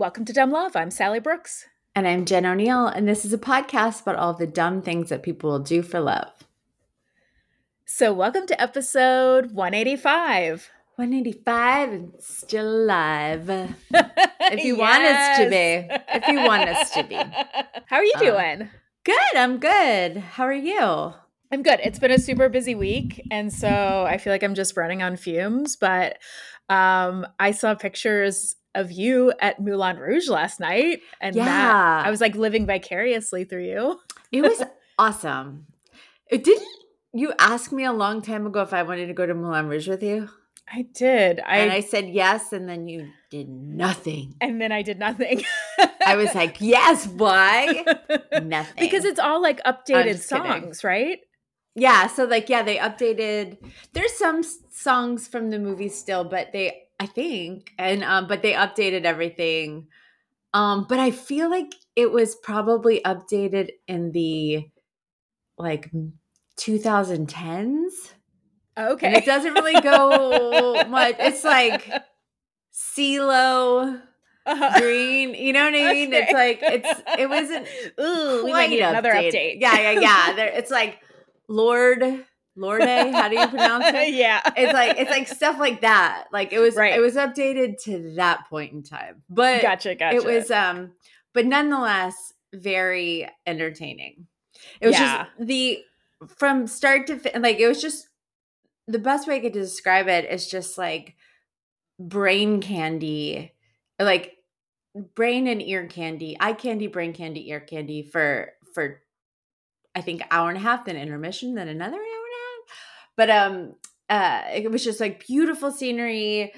Welcome to Dumb Love. I'm Sally Brooks. And I'm Jen O'Neill, and this is a podcast about all the dumb things that people will do for love. So, welcome to episode 185. 185 and still alive. if you yes. want us to be. If you want us to be. How are you um, doing? Good. I'm good. How are you? I'm good. It's been a super busy week. And so I feel like I'm just running on fumes. But um, I saw pictures of you at Moulin Rouge last night. And yeah. That, I was like living vicariously through you. it was awesome. It didn't you ask me a long time ago if I wanted to go to Moulin Rouge with you? I did. I, and I said yes, and then you did nothing. And then I did nothing. I was like, yes, why? nothing. Because it's all like updated songs, kidding. right? Yeah. So, like, yeah, they updated. There's some songs from the movie still, but they, I think, and, um, but they updated everything. Um, but I feel like it was probably updated in the like 2010s. Okay. And it doesn't really go much. It's like CeeLo uh-huh. green. You know what I mean? Okay. It's like it's it wasn't Ooh, we might need another update. Yeah, yeah, yeah. There, it's like Lord Lorde, how do you pronounce it? yeah. It's like it's like stuff like that. Like it was right. it was updated to that point in time. But gotcha, gotcha. It was um but nonetheless very entertaining. It was yeah. just the from start to fin- like it was just the best way I could describe it is just like brain candy, like brain and ear candy, eye candy, brain candy, ear candy for for I think hour and a half, then intermission, then another hour and a half. But um, uh, it was just like beautiful scenery,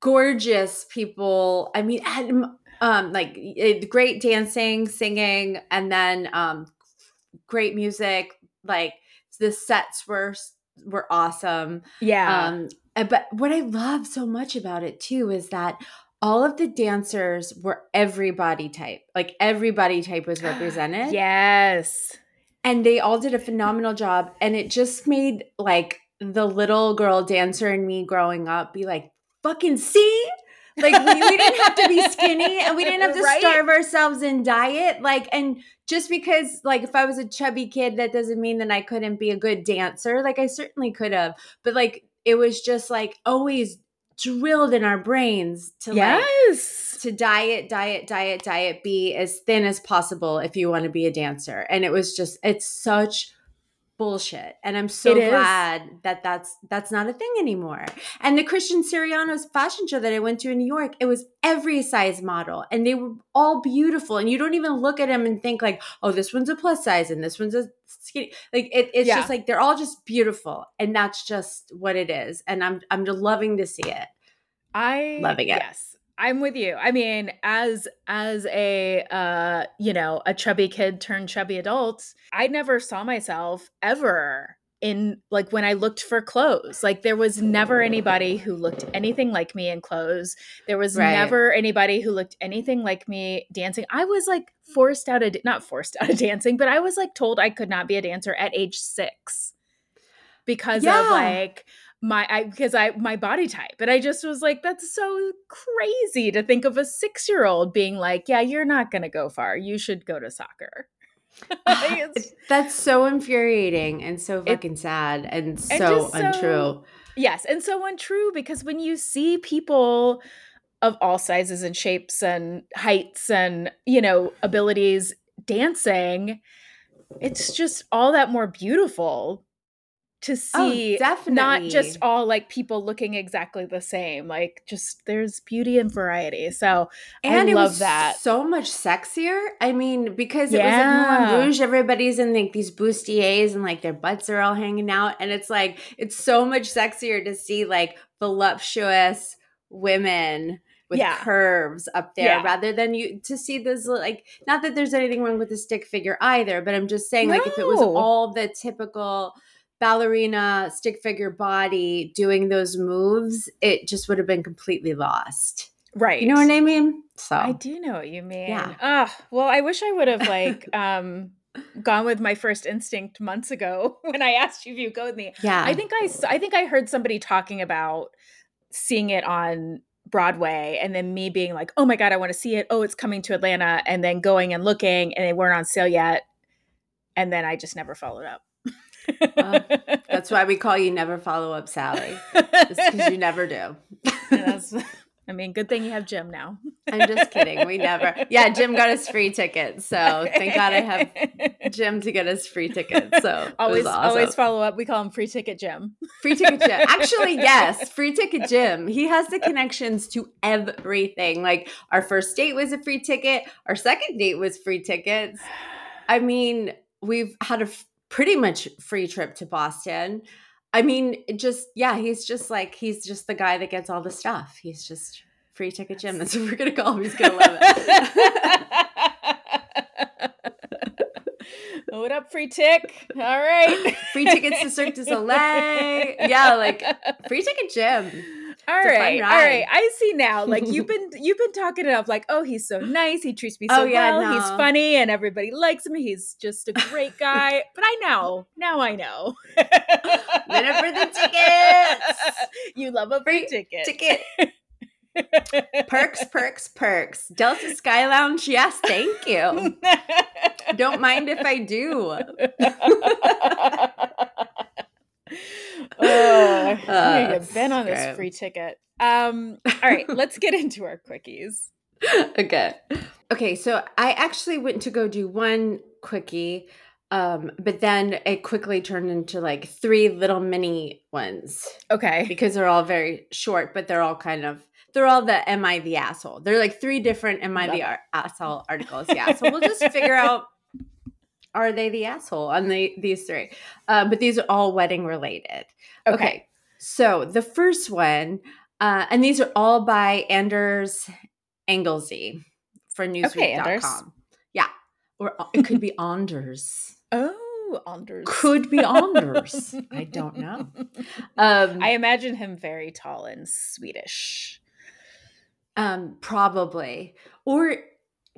gorgeous people. I mean, um, like great dancing, singing, and then um, great music, like the sets were were awesome. Yeah. Um, but what I love so much about it too is that all of the dancers were every body type. Like every body type was represented. yes. And they all did a phenomenal job. And it just made like the little girl dancer and me growing up be like, fucking see? Like we, we, didn't have to be skinny and we didn't have to right? starve ourselves in diet. Like, and just because like if I was a chubby kid, that doesn't mean that I couldn't be a good dancer. Like I certainly could have. But like it was just like always drilled in our brains to yes. like to diet, diet, diet, diet, be as thin as possible if you want to be a dancer. And it was just it's such bullshit. And i'm so glad that that's that's not a thing anymore. And the christian siriano's fashion show that i went to in new york it was every size model and they were all beautiful. And you don't even look at them and think like oh this one's a plus size and this one's a skinny like it, it's yeah. just like they're all just beautiful. And that's just what it is. And i'm i'm just loving to see it. I loving it. yes I'm with you. I mean, as as a uh, you know, a chubby kid turned chubby adult, I never saw myself ever in like when I looked for clothes. Like there was never anybody who looked anything like me in clothes. There was right. never anybody who looked anything like me dancing. I was like forced out of not forced out of dancing, but I was like told I could not be a dancer at age 6 because yeah. of like my I because I my body type. And I just was like, that's so crazy to think of a six year old being like, Yeah, you're not gonna go far. You should go to soccer. that's so infuriating and so fucking it, sad and so and untrue. So, yes, and so untrue because when you see people of all sizes and shapes and heights and you know abilities dancing it's just all that more beautiful to oh, see oh, not just all like people looking exactly the same like just there's beauty and variety so and I love that so much sexier i mean because it yeah. was in Moulin Rouge everybody's in like these bustiers and like their butts are all hanging out and it's like it's so much sexier to see like voluptuous women with yeah. curves up there yeah. rather than you to see this like not that there's anything wrong with the stick figure either but i'm just saying no. like if it was all the typical ballerina stick figure body doing those moves, it just would have been completely lost. Right. You know what I mean? So I do know what you mean. Yeah. Oh, well, I wish I would have like um gone with my first instinct months ago when I asked you if you go with me. Yeah. I think I I think I heard somebody talking about seeing it on Broadway and then me being like, oh my God, I want to see it. Oh, it's coming to Atlanta. And then going and looking and they weren't on sale yet. And then I just never followed up. Well, that's why we call you Never Follow Up Sally. because you never do. I mean, good thing you have Jim now. I'm just kidding. We never. Yeah, Jim got us free tickets. So thank God I have Jim to get us free tickets. So always, awesome. always follow up. We call him Free Ticket Jim. Free Ticket Jim. Actually, yes, Free Ticket Jim. He has the connections to everything. Like our first date was a free ticket. Our second date was free tickets. I mean, we've had a f- pretty much free trip to Boston. I mean, just yeah, he's just like he's just the guy that gets all the stuff. He's just free ticket Jim. That's what we're gonna call him. He's gonna love it. what up, free tick? All right, free tickets to Cirque du Soleil. Yeah, like free ticket Jim. All right, all right. I see now. Like you've been you've been talking it up. Like, oh, he's so nice. He treats me so oh, yeah, well. No. He's funny, and everybody likes him. He's just a great guy. but I know now. I know. Minute for the tickets. You love a free, free ticket. Ticket. perks, perks, perks. Delta Sky Lounge, yes, thank you. Don't mind if I do oh, I'm gonna get Ben on this free ticket. Um, all right, let's get into our quickies. okay. Okay, so I actually went to go do one quickie, um, but then it quickly turned into like three little mini ones. Okay. Because they're all very short, but they're all kind of they're all the am I the asshole? They're like three different am I the ar- asshole articles. Yeah. So we'll just figure out are they the asshole on the these three? Uh, but these are all wedding related. Okay. okay. So the first one, uh, and these are all by Anders Anglesey for Newsweek.com. Okay, yeah. Or it could be Anders. Oh, Anders. Could be Anders. I don't know. Um, I imagine him very tall and Swedish. Um, probably. Or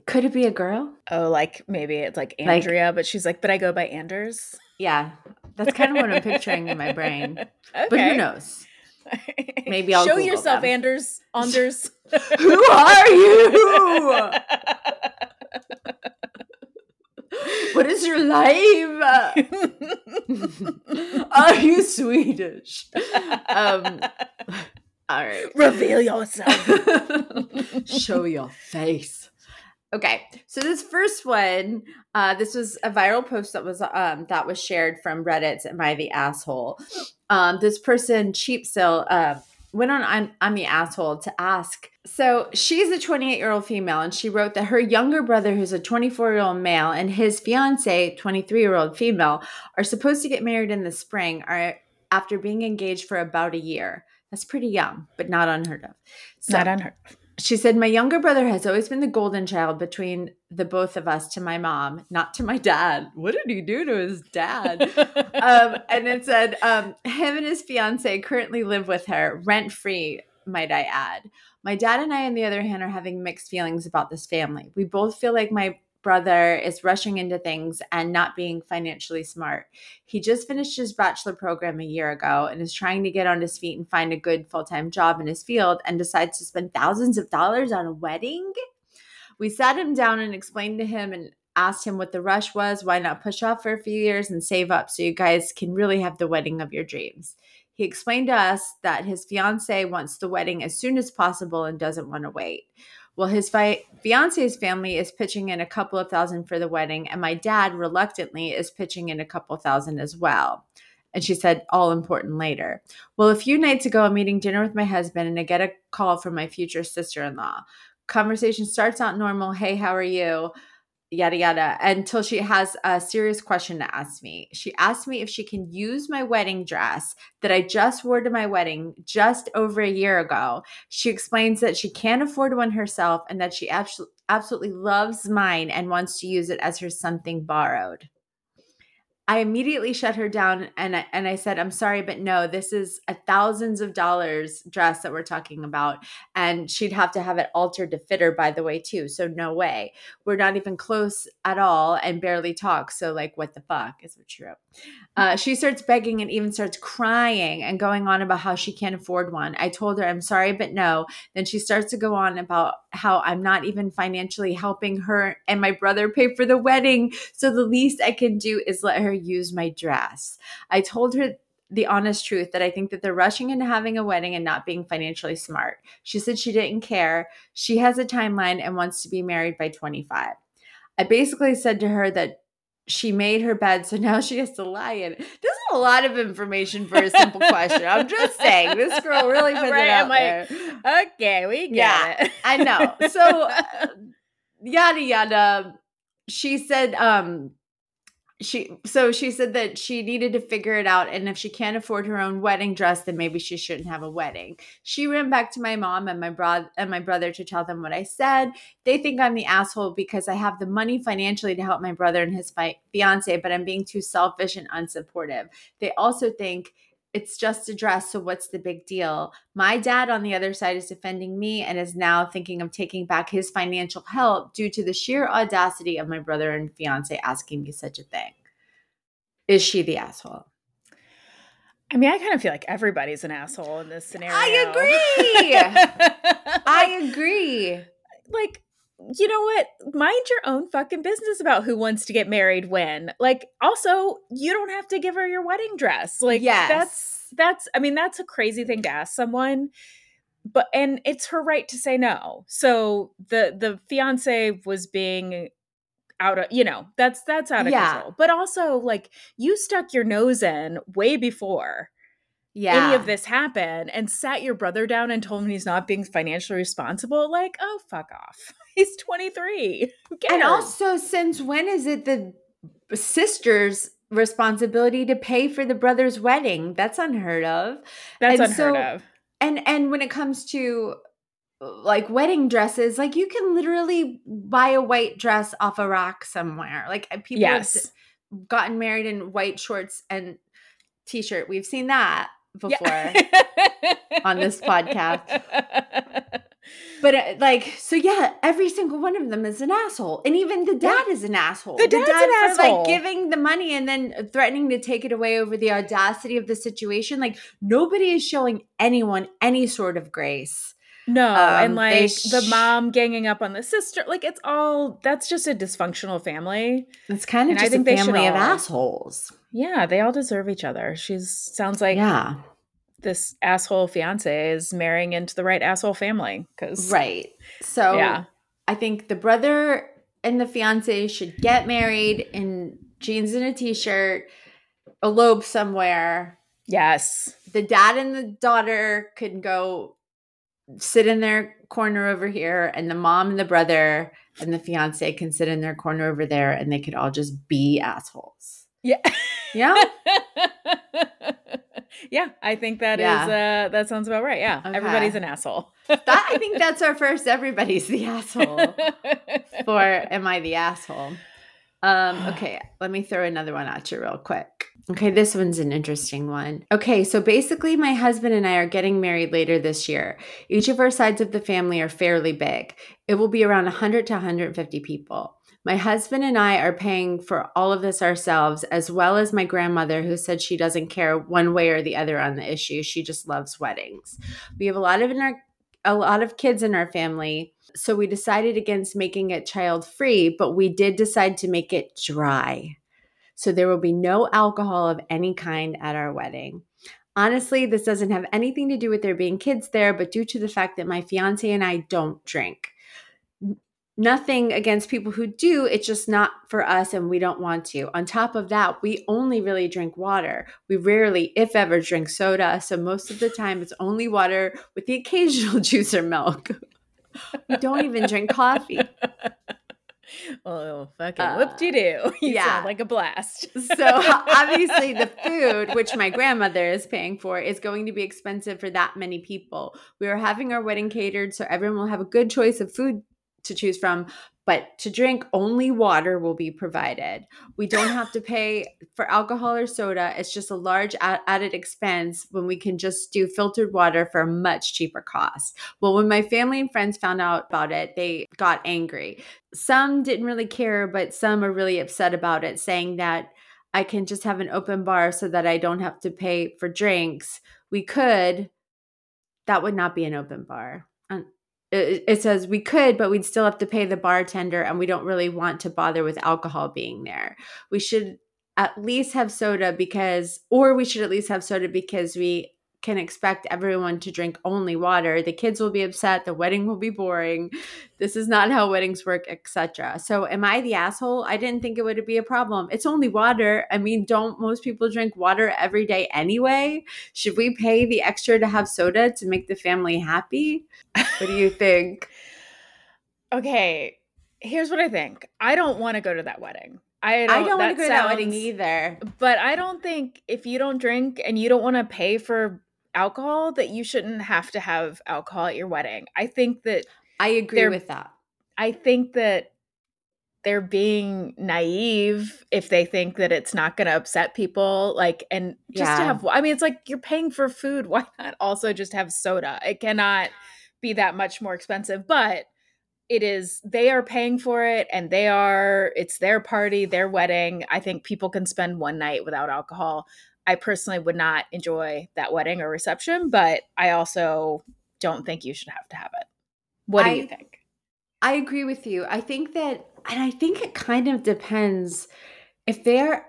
could it be a girl? Oh, like maybe it's like Andrea, like, but she's like, but I go by Anders. Yeah, that's kind of what I'm picturing in my brain. Okay. But who knows? Maybe I'll show Google yourself, them. Anders. Anders. who are you? what is your life? are you Swedish? Um, all right. Reveal yourself. Show your face. Okay, so this first one, uh, this was a viral post that was um, that was shared from Reddit's "Am I the Asshole?" Um, this person, Cheap Still, uh, went on I'm, I'm the asshole to ask. So she's a 28 year old female, and she wrote that her younger brother, who's a 24 year old male, and his fiance, 23 year old female, are supposed to get married in the spring, are after being engaged for about a year. That's pretty young, but not unheard of. So, not unheard of she said, My younger brother has always been the golden child between the both of us to my mom, not to my dad. What did he do to his dad? um, and it said, um, Him and his fiance currently live with her, rent free, might I add. My dad and I, on the other hand, are having mixed feelings about this family. We both feel like my brother is rushing into things and not being financially smart. He just finished his bachelor program a year ago and is trying to get on his feet and find a good full time job in his field and decides to spend thousands of dollars on a wedding. We sat him down and explained to him and asked him what the rush was. Why not push off for a few years and save up so you guys can really have the wedding of your dreams? He explained to us that his fiance wants the wedding as soon as possible and doesn't want to wait. Well, his fi- fiance's family is pitching in a couple of thousand for the wedding, and my dad reluctantly is pitching in a couple thousand as well. And she said, all important later. Well, a few nights ago, I'm eating dinner with my husband, and I get a call from my future sister in law. Conversation starts out normal. Hey, how are you? Yada yada until she has a serious question to ask me. She asked me if she can use my wedding dress that I just wore to my wedding just over a year ago. She explains that she can't afford one herself and that she absolutely absolutely loves mine and wants to use it as her something borrowed. I immediately shut her down and I, and I said, "I'm sorry, but no, this is a thousands of dollars dress that we're talking about, and she'd have to have it altered to fit her, by the way, too. So no way. We're not even close at all, and barely talk. So like, what the fuck is what she wrote? Uh, she starts begging and even starts crying and going on about how she can't afford one. I told her, I'm sorry, but no. Then she starts to go on about how I'm not even financially helping her and my brother pay for the wedding. So the least I can do is let her use my dress. I told her the honest truth that I think that they're rushing into having a wedding and not being financially smart. She said she didn't care. She has a timeline and wants to be married by 25. I basically said to her that she made her bed, so now she has to lie in it. This is a lot of information for a simple question. I'm just saying, this girl really put right, it out like, there. Okay, we get yeah, it. I know. So, uh, yada yada. She said, um, she so she said that she needed to figure it out and if she can't afford her own wedding dress then maybe she shouldn't have a wedding. She ran back to my mom and my brother and my brother to tell them what i said. They think i'm the asshole because i have the money financially to help my brother and his fi- fiance but i'm being too selfish and unsupportive. They also think it's just a dress, so what's the big deal? My dad on the other side is defending me and is now thinking of taking back his financial help due to the sheer audacity of my brother and fiance asking me such a thing. Is she the asshole? I mean, I kind of feel like everybody's an asshole in this scenario. I agree. I agree. Like, you know what? Mind your own fucking business about who wants to get married when. Like, also, you don't have to give her your wedding dress. Like, yes. that's that's. I mean, that's a crazy thing to ask someone. But and it's her right to say no. So the the fiance was being out of you know that's that's out of yeah. control. But also, like, you stuck your nose in way before yeah. any of this happen and sat your brother down and told him he's not being financially responsible, like, oh, fuck off. He's 23. And also, since when is it the sister's responsibility to pay for the brother's wedding? That's unheard of. That's and unheard so, of. And and when it comes to like wedding dresses, like you can literally buy a white dress off a rack somewhere. Like uh, people yes. have gotten married in white shorts and t-shirt. We've seen that before yeah. on this podcast. But uh, like, so yeah, every single one of them is an asshole, and even the dad is an asshole. The, dad's the dad an asshole, like giving the money and then threatening to take it away over the audacity of the situation. Like nobody is showing anyone any sort of grace. No, um, and like sh- the mom ganging up on the sister, like it's all that's just a dysfunctional family. It's kind of and just I think a family of assholes. Yeah, they all deserve each other. She's sounds like yeah this asshole fiance is marrying into the right asshole family because right so yeah i think the brother and the fiance should get married in jeans and a t-shirt elope somewhere yes the dad and the daughter could go sit in their corner over here and the mom and the brother and the fiance can sit in their corner over there and they could all just be assholes yeah yeah yeah, I think that yeah. is uh that sounds about right. Yeah. Okay. Everybody's an asshole. that I think that's our first everybody's the asshole. For am I the asshole? Um, okay, let me throw another one at you real quick. Okay, this one's an interesting one. Okay, so basically, my husband and I are getting married later this year. Each of our sides of the family are fairly big. It will be around 100 to 150 people. My husband and I are paying for all of this ourselves, as well as my grandmother, who said she doesn't care one way or the other on the issue. She just loves weddings. We have a lot of in our a lot of kids in our family, so we decided against making it child free, but we did decide to make it dry. So there will be no alcohol of any kind at our wedding. Honestly, this doesn't have anything to do with there being kids there, but due to the fact that my fiance and I don't drink. Nothing against people who do it's just not for us and we don't want to. On top of that we only really drink water. We rarely if ever drink soda so most of the time it's only water with the occasional juice or milk. We don't even drink coffee Oh, fucking uh, whoop de doo. yeah. like a blast. so, obviously, the food, which my grandmother is paying for, is going to be expensive for that many people. We are having our wedding catered, so everyone will have a good choice of food to choose from, but to drink only water will be provided. We don't have to pay for alcohol or soda. It's just a large added expense when we can just do filtered water for a much cheaper cost. Well, when my family and friends found out about it, they got angry. Some didn't really care, but some are really upset about it, saying that I can just have an open bar so that I don't have to pay for drinks. We could. That would not be an open bar it says we could, but we'd still have to pay the bartender, and we don't really want to bother with alcohol being there. We should at least have soda because, or we should at least have soda because we can expect everyone to drink only water. The kids will be upset. The wedding will be boring. This is not how weddings work, etc. So, am I the asshole? I didn't think it would be a problem. It's only water. I mean, don't most people drink water every day anyway? Should we pay the extra to have soda to make the family happy? What do you think? okay, here's what I think. I don't want to go to that wedding. I don't, I don't want to go sounds, to that wedding either. But I don't think if you don't drink and you don't want to pay for alcohol that you shouldn't have to have alcohol at your wedding. I think that I agree with that. I think that they're being naive if they think that it's not going to upset people like and just yeah. to have I mean it's like you're paying for food why not also just have soda it cannot be that much more expensive but it is they are paying for it and they are it's their party their wedding i think people can spend one night without alcohol I personally would not enjoy that wedding or reception, but I also don't think you should have to have it. What do I, you think? I agree with you. I think that, and I think it kind of depends if they're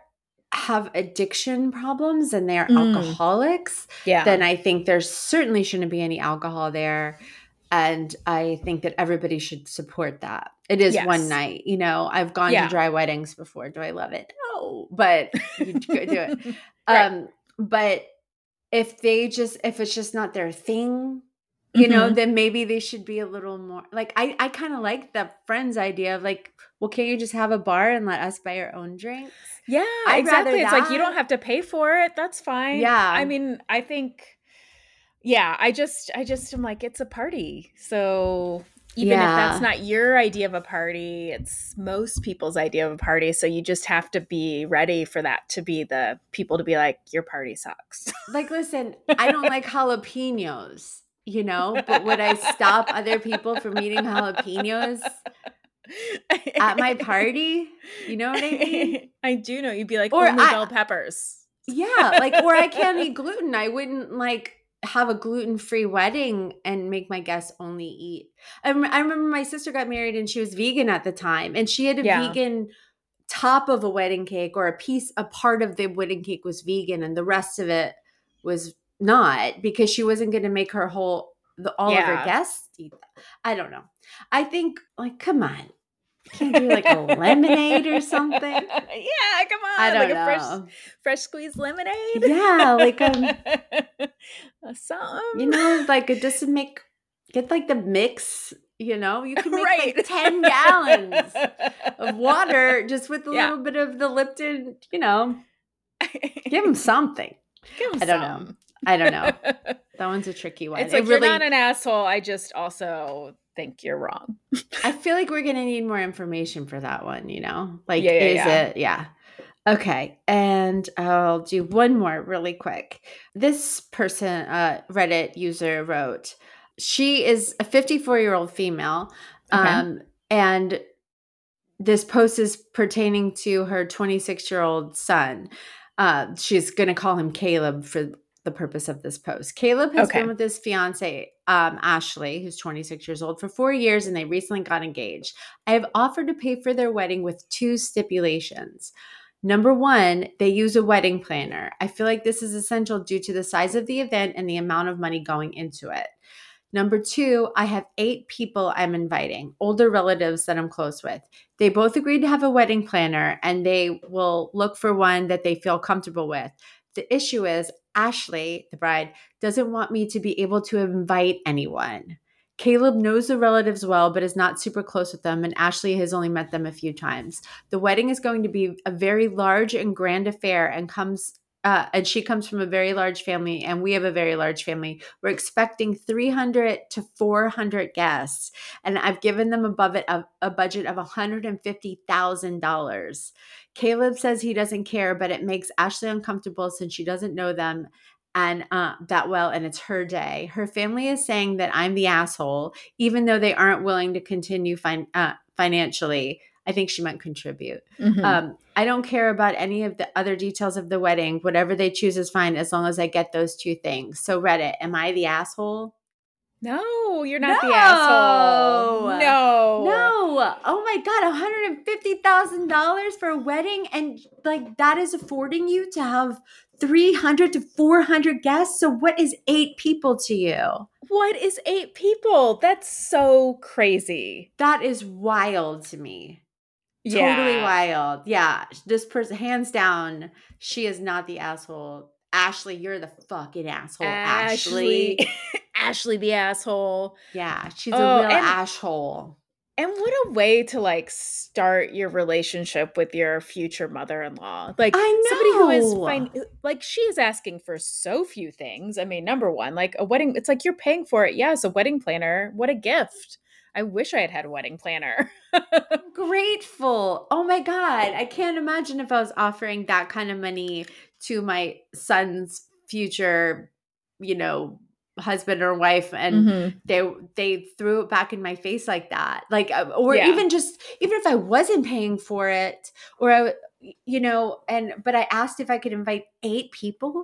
have addiction problems and they're mm. alcoholics, yeah. then I think there certainly shouldn't be any alcohol there. And I think that everybody should support that. It is yes. one night. You know, I've gone yeah. to dry weddings before. Do I love it? No, but you do it. Right. Um, but if they just if it's just not their thing, you mm-hmm. know, then maybe they should be a little more like I I kind of like the friends idea of like, well, can't you just have a bar and let us buy our own drinks? Yeah, I'd exactly. It's like you don't have to pay for it. That's fine. Yeah. I mean, I think yeah, I just I just am like it's a party. So even yeah. if that's not your idea of a party, it's most people's idea of a party. So you just have to be ready for that to be the people to be like, your party sucks. Like, listen, I don't like jalapenos, you know, but would I stop other people from eating jalapenos at my party? You know what I mean? I do know. You'd be like, or only I, bell peppers. Yeah. Like, or I can't eat gluten. I wouldn't like have a gluten-free wedding and make my guests only eat. I, rem- I remember my sister got married and she was vegan at the time and she had a yeah. vegan top of a wedding cake or a piece a part of the wedding cake was vegan and the rest of it was not because she wasn't going to make her whole the, all yeah. of her guests eat that. I don't know. I think like come on. Can't do like a lemonade or something. Yeah, come on. I don't like know. a fresh fresh squeezed lemonade. Yeah, like um, something. You know, like it doesn't make get like the mix. You know, you can make right. like ten gallons of water just with a yeah. little bit of the Lipton. You know, give them something. Give them I don't some. know. I don't know. That one's a tricky one. It's like it really, you're not an asshole. I just also think you're wrong. I feel like we're going to need more information for that one, you know? Like, yeah, yeah, is yeah. it, yeah. Okay. And I'll do one more really quick. This person, uh, Reddit user wrote, she is a 54 year old female. Okay. Um, and this post is pertaining to her 26 year old son. Uh, she's going to call him Caleb for the purpose of this post. Caleb has okay. been with his fiance, um, Ashley, who's 26 years old, for four years, and they recently got engaged. I have offered to pay for their wedding with two stipulations. Number one, they use a wedding planner. I feel like this is essential due to the size of the event and the amount of money going into it. Number two, I have eight people I'm inviting, older relatives that I'm close with. They both agreed to have a wedding planner and they will look for one that they feel comfortable with. The issue is, Ashley, the bride, doesn't want me to be able to invite anyone. Caleb knows the relatives well, but is not super close with them, and Ashley has only met them a few times. The wedding is going to be a very large and grand affair and comes uh, and she comes from a very large family, and we have a very large family. We're expecting 300 to 400 guests, and I've given them above it a, a budget of $150,000. Caleb says he doesn't care, but it makes Ashley uncomfortable since she doesn't know them and uh, that well, and it's her day. Her family is saying that I'm the asshole, even though they aren't willing to continue fin- uh, financially. I think she might contribute. Mm-hmm. Um, I don't care about any of the other details of the wedding. Whatever they choose is fine as long as I get those two things. So, Reddit, am I the asshole? No, you're not no. the asshole. No. No. Oh my God, $150,000 for a wedding. And like that is affording you to have 300 to 400 guests. So, what is eight people to you? What is eight people? That's so crazy. That is wild to me. Yeah. Totally wild. Yeah. This person, hands down, she is not the asshole. Ashley, you're the fucking asshole. Ashley. Ashley, Ashley the asshole. Yeah. She's oh, a real and, asshole. And what a way to like start your relationship with your future mother-in-law. Like somebody who is fine like she is asking for so few things. I mean, number one, like a wedding, it's like you're paying for it. Yes, a wedding planner. What a gift. I wish I had had a wedding planner. grateful. Oh my God. I can't imagine if I was offering that kind of money to my son's future, you know, husband or wife and mm-hmm. they they threw it back in my face like that like uh, or yeah. even just even if i wasn't paying for it or i you know and but i asked if i could invite eight people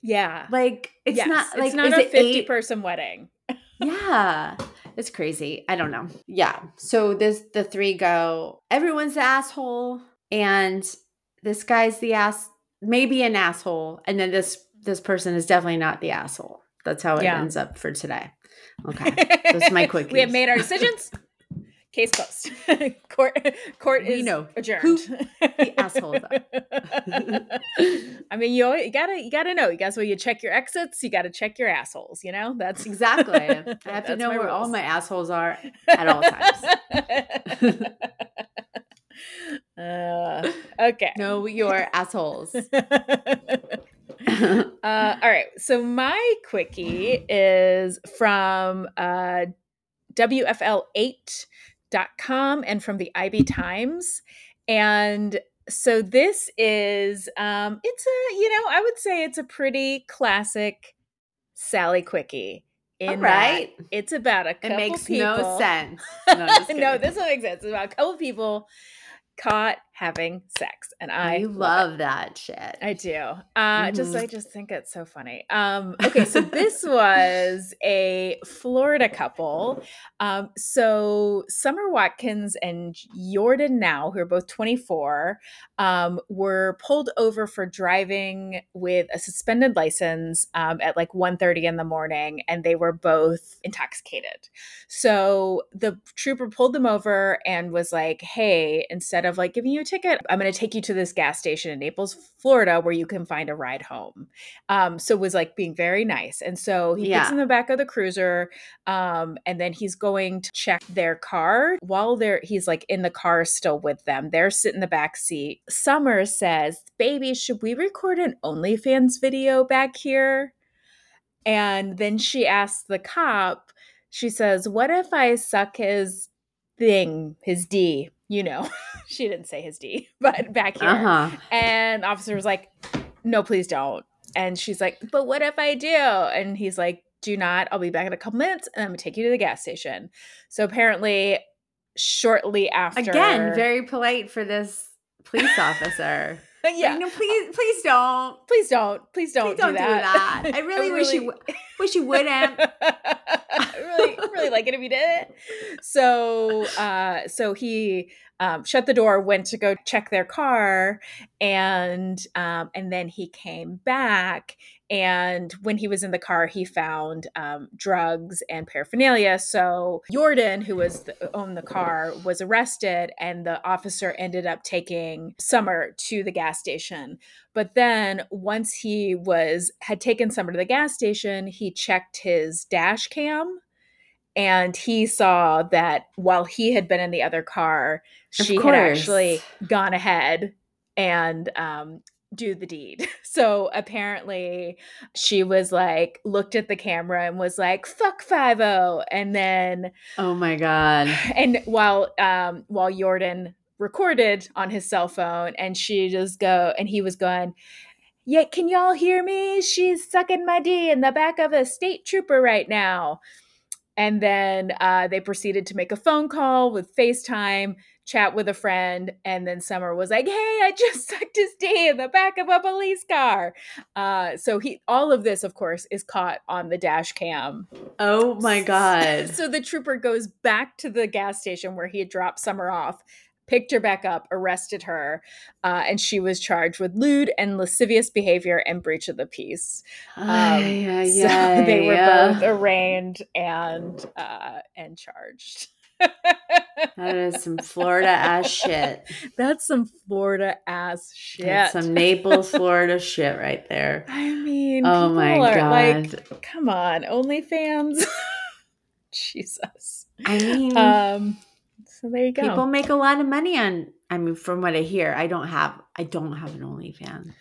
yeah like it's yes. not like it's not a 50 eight? person wedding yeah it's crazy. I don't know. Yeah. So this the three go. Everyone's the asshole, and this guy's the ass. Maybe an asshole, and then this this person is definitely not the asshole. That's how it yeah. ends up for today. Okay, that's my quick. we have made our decisions. Case closed. court court we is know adjourned. Who the assholes are. I mean, you, you gotta you gotta know. You guys, when you check your exits, you gotta check your assholes. You know, that's exactly. I have to know where rules. all my assholes are at all times. Uh, okay. Know your assholes. uh, all right. So my quickie is from uh, WFL eight com and from the IB Times. And so this is um it's a you know, I would say it's a pretty classic Sally Quickie. In right. It's about a couple It makes people. no sense. No, no, this one makes sense. It's about a couple people caught having sex and i you love, that shit. I do. Uh mm-hmm. just i just think it's so funny. Um okay so this was a florida couple. Um so summer watkins and jordan now who are both 24 um were pulled over for driving with a suspended license um at like 1:30 in the morning and they were both intoxicated. So the trooper pulled them over and was like hey instead of like giving you a ticket. I'm going to take you to this gas station in Naples, Florida, where you can find a ride home. Um, so was like being very nice. And so he yeah. gets in the back of the cruiser, um, and then he's going to check their car while they're he's like in the car still with them. They're sitting in the back seat. Summer says, "Baby, should we record an OnlyFans video back here?" And then she asks the cop. She says, "What if I suck his thing, his D?" You know, she didn't say his D, but back here. Uh-huh. And officer was like, no, please don't. And she's like, but what if I do? And he's like, do not. I'll be back in a couple minutes and I'm going to take you to the gas station. So apparently, shortly after. Again, very polite for this police officer. yeah. Like, no, please, please don't. Please don't. Please don't, please don't do, that. do that. I really, I really wish you wish you wouldn't. I really, really like it if you did it. So, uh, so he um, shut the door, went to go check their car, and um, and then he came back. And when he was in the car, he found um, drugs and paraphernalia. So Jordan, who was the, owned the car, was arrested, and the officer ended up taking Summer to the gas station. But then once he was had taken Summer to the gas station, he checked his dash cam and he saw that while he had been in the other car, she had actually gone ahead and um, do the deed. So apparently she was like looked at the camera and was like fuck 50 and then Oh my god. And while um while Jordan recorded on his cell phone and she just go and he was going yeah, can y'all hear me? She's sucking my D in the back of a state trooper right now. And then uh, they proceeded to make a phone call with FaceTime chat with a friend and then summer was like hey i just sucked his d in the back of a police car. Uh, so he all of this of course is caught on the dash cam. Oh my god. so the trooper goes back to the gas station where he had dropped summer off picked her back up arrested her uh, and she was charged with lewd and lascivious behavior and breach of the peace. Um, uh, yeah, so they were both arraigned and uh, and charged that is some Florida ass shit. That's some Florida ass shit. That's some Naples, Florida shit right there. I mean, oh my god, like, come on, OnlyFans. Jesus. I mean, um, so there you go. People make a lot of money on. I mean, from what I hear, I don't have. I don't have an OnlyFans.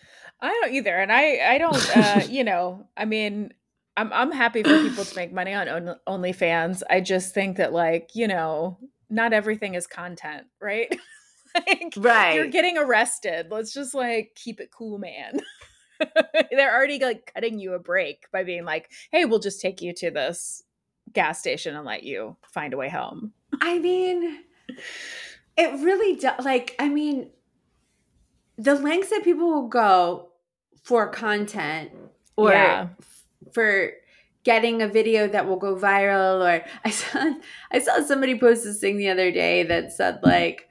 I don't either, and I I don't. Uh, you know, I mean, I'm I'm happy for people to make money on OnlyFans. I just think that like, you know, not everything is content, right? like, right. You're getting arrested. Let's just like keep it cool, man. They're already like cutting you a break by being like, "Hey, we'll just take you to this gas station and let you find a way home." I mean, it really does. Like, I mean, the lengths that people will go for content or yeah for getting a video that will go viral or I saw I saw somebody post this thing the other day that said like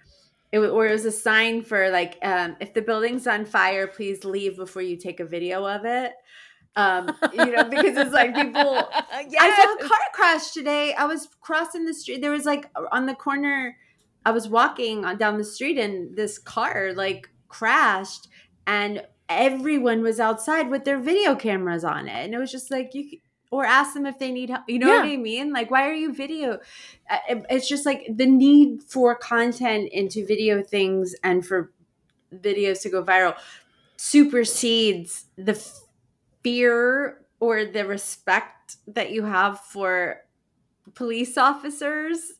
it was, or it was a sign for like um, if the building's on fire please leave before you take a video of it. Um you know because it's like people yes. I saw a car crash today. I was crossing the street there was like on the corner I was walking on down the street and this car like crashed and everyone was outside with their video cameras on it. And it was just like you or ask them if they need help you know yeah. what i mean like why are you video uh, it's just like the need for content into video things and for videos to go viral supersedes the fear or the respect that you have for police officers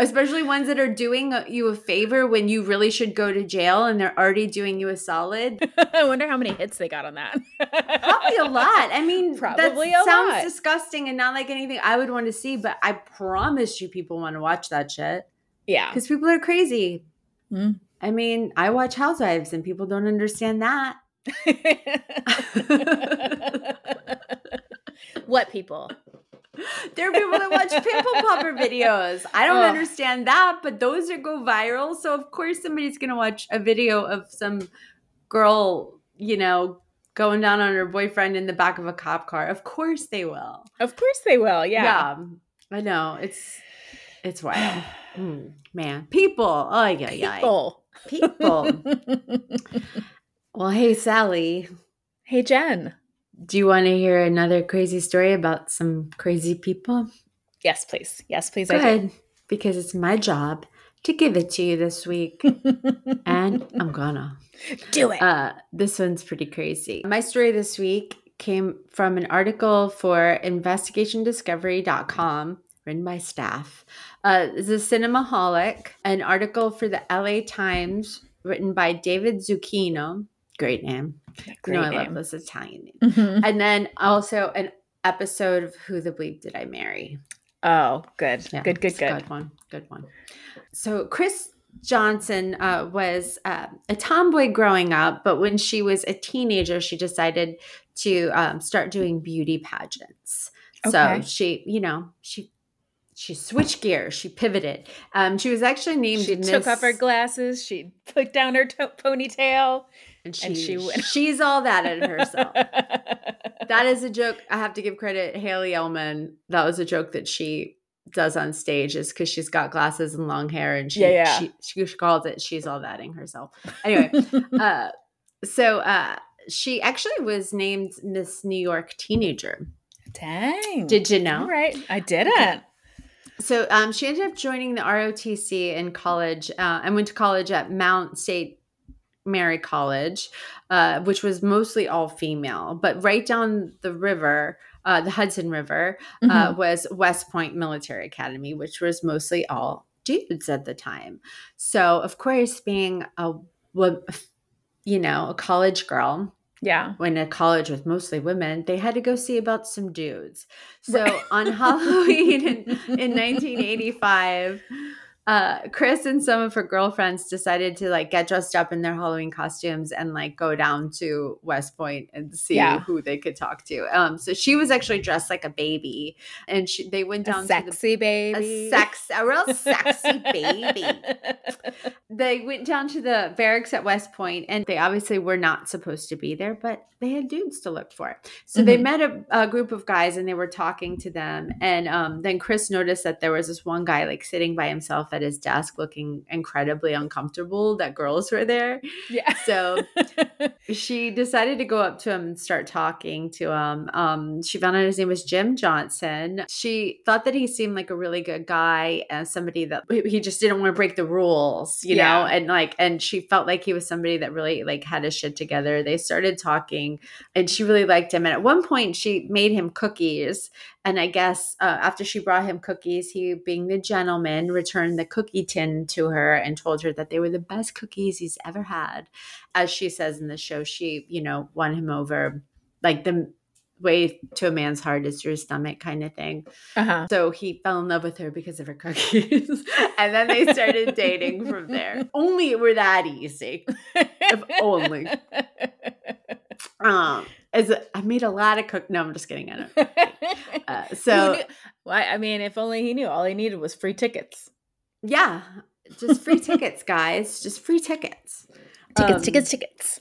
especially ones that are doing you a favor when you really should go to jail and they're already doing you a solid. I wonder how many hits they got on that. Probably a lot. I mean, probably that sounds lot. disgusting and not like anything I would want to see, but I promise you people want to watch that shit. Yeah. Because people are crazy. Mm. I mean, I watch Housewives and people don't understand that. what people? There are people that watch pimple popper videos. I don't understand that, but those are go viral. So of course somebody's gonna watch a video of some girl, you know, going down on her boyfriend in the back of a cop car. Of course they will. Of course they will. Yeah. Yeah. I know. It's it's wild. mm, man. People. Oh yeah, yeah. People. People. well, hey Sally. Hey Jen. Do you want to hear another crazy story about some crazy people? Yes, please. Yes, please. Good, I do. Because it's my job to give it to you this week. and I'm gonna do it. Uh, this one's pretty crazy. My story this week came from an article for investigationdiscovery.com written by staff. Uh, it's a cinemaholic, an article for the LA Times written by David Zucchino. Great name. Great you know, name. I love those Italian name. Mm-hmm. And then also an episode of Who the Bleep Did I Marry? Oh, good. Yeah, good, good, good. Good one. Good one. So Kris Johnson uh, was uh, a tomboy growing up, but when she was a teenager, she decided to um, start doing beauty pageants. Okay. So she, you know, she she switched gears. She pivoted. Um, she was actually named. She took off her glasses. She put down her to- ponytail and she, and she went. she's all that in herself. that is a joke. I have to give credit Haley Edelman. That was a joke that she does on stage is because she's got glasses and long hair and she, yeah, yeah. She, she calls it she's all thating herself. Anyway, uh, so uh, she actually was named Miss New York Teenager. Dang. Did you know? All right. I didn't. So um, she ended up joining the ROTC in college uh, and went to college at Mount St. Mary College, uh, which was mostly all female. But right down the river, uh, the Hudson River, uh, mm-hmm. was West Point Military Academy, which was mostly all dudes at the time. So, of course, being a, you know, a college girl, yeah. When a college with mostly women, they had to go see about some dudes. So on Halloween in, in 1985, uh, Kris and some of her girlfriends decided to like get dressed up in their Halloween costumes and like go down to West Point and see yeah. who they could talk to. Um, so she was actually dressed like a baby, and she they went down a sexy to the, baby, a sex, a real sexy baby. They went down to the barracks at West Point, and they obviously were not supposed to be there, but they had dudes to look for. So mm-hmm. they met a, a, group of guys, and they were talking to them, and um, then Kris noticed that there was this one guy like sitting by himself at his desk looking incredibly uncomfortable that girls were there. Yeah. So she decided to go up to him and start talking to him. Um, she found out his name was Jim Johnson. She thought that he seemed like a really good guy and somebody that he just didn't want to break the rules, you yeah. know, and like, and she felt like he was somebody that really like had his shit together. They started talking and she really liked him. And at one point, she made him cookies and I guess uh, after she brought him cookies, he, being the gentleman, returned the cookie tin to her and told her that they were the best cookies he's ever had. As she says in the show, she, you know, won him over like the way to a man's heart is through his stomach kind of thing. Uh-huh. So he fell in love with her because of her cookies. and then they started dating from there. Only it were that easy. if only. Um, as a, I made a lot of cook. No, I'm just kidding. I don't. Uh, so, well, I mean, if only he knew. All he needed was free tickets. Yeah, just free tickets, guys. Just free tickets. Tickets, um, tickets, tickets.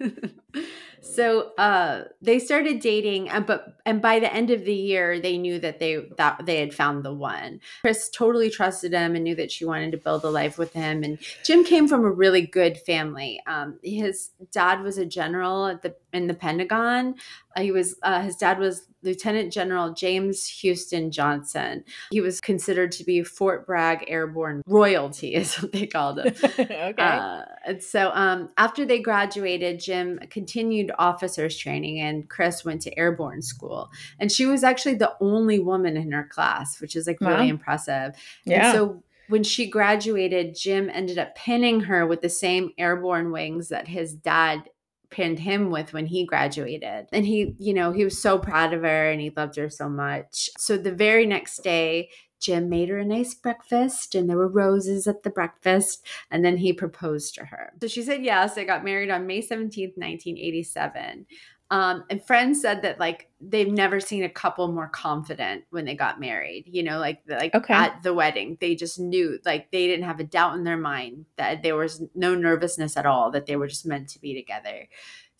so uh, they started dating, and but and by the end of the year, they knew that they that they had found the one. Kris totally trusted him and knew that she wanted to build a life with him. And Jim came from a really good family. Um, his dad was a general at the in the Pentagon. Uh, he was uh, his dad was Lieutenant General James Houston Johnson. He was considered to be Fort Bragg airborne royalty, is what they called him. okay. Uh, and so um, after they graduated, Jim continued officers training, and Kris went to airborne school. And she was actually the only woman in her class, which is like wow. really impressive. Yeah. And so when she graduated, Jim ended up pinning her with the same airborne wings that his dad pinned him with when he graduated. And he, you know, he was so proud of her and he loved her so much. So the very next day, Jim made her a nice breakfast and there were roses at the breakfast. And then he proposed to her. So she said yes. They got married on May 17th, 1987. Um, and friends said that like they've never seen a couple more confident when they got married. You know, like like okay. at the wedding, they just knew like they didn't have a doubt in their mind that there was no nervousness at all that they were just meant to be together.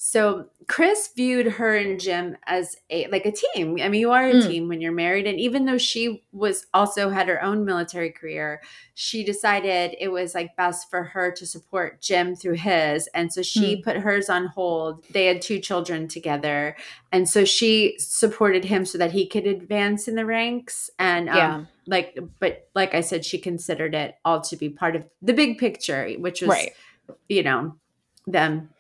So Kris viewed her and Jim as a like a team. I mean, you are a mm. team when you're married. And even though she was also had her own military career, she decided it was like best for her to support Jim through his. And so she mm. put hers on hold. They had two children together. And so she supported him so that he could advance in the ranks. And um, yeah. like, but like I said, she considered it all to be part of the big picture, which was, right. you know, them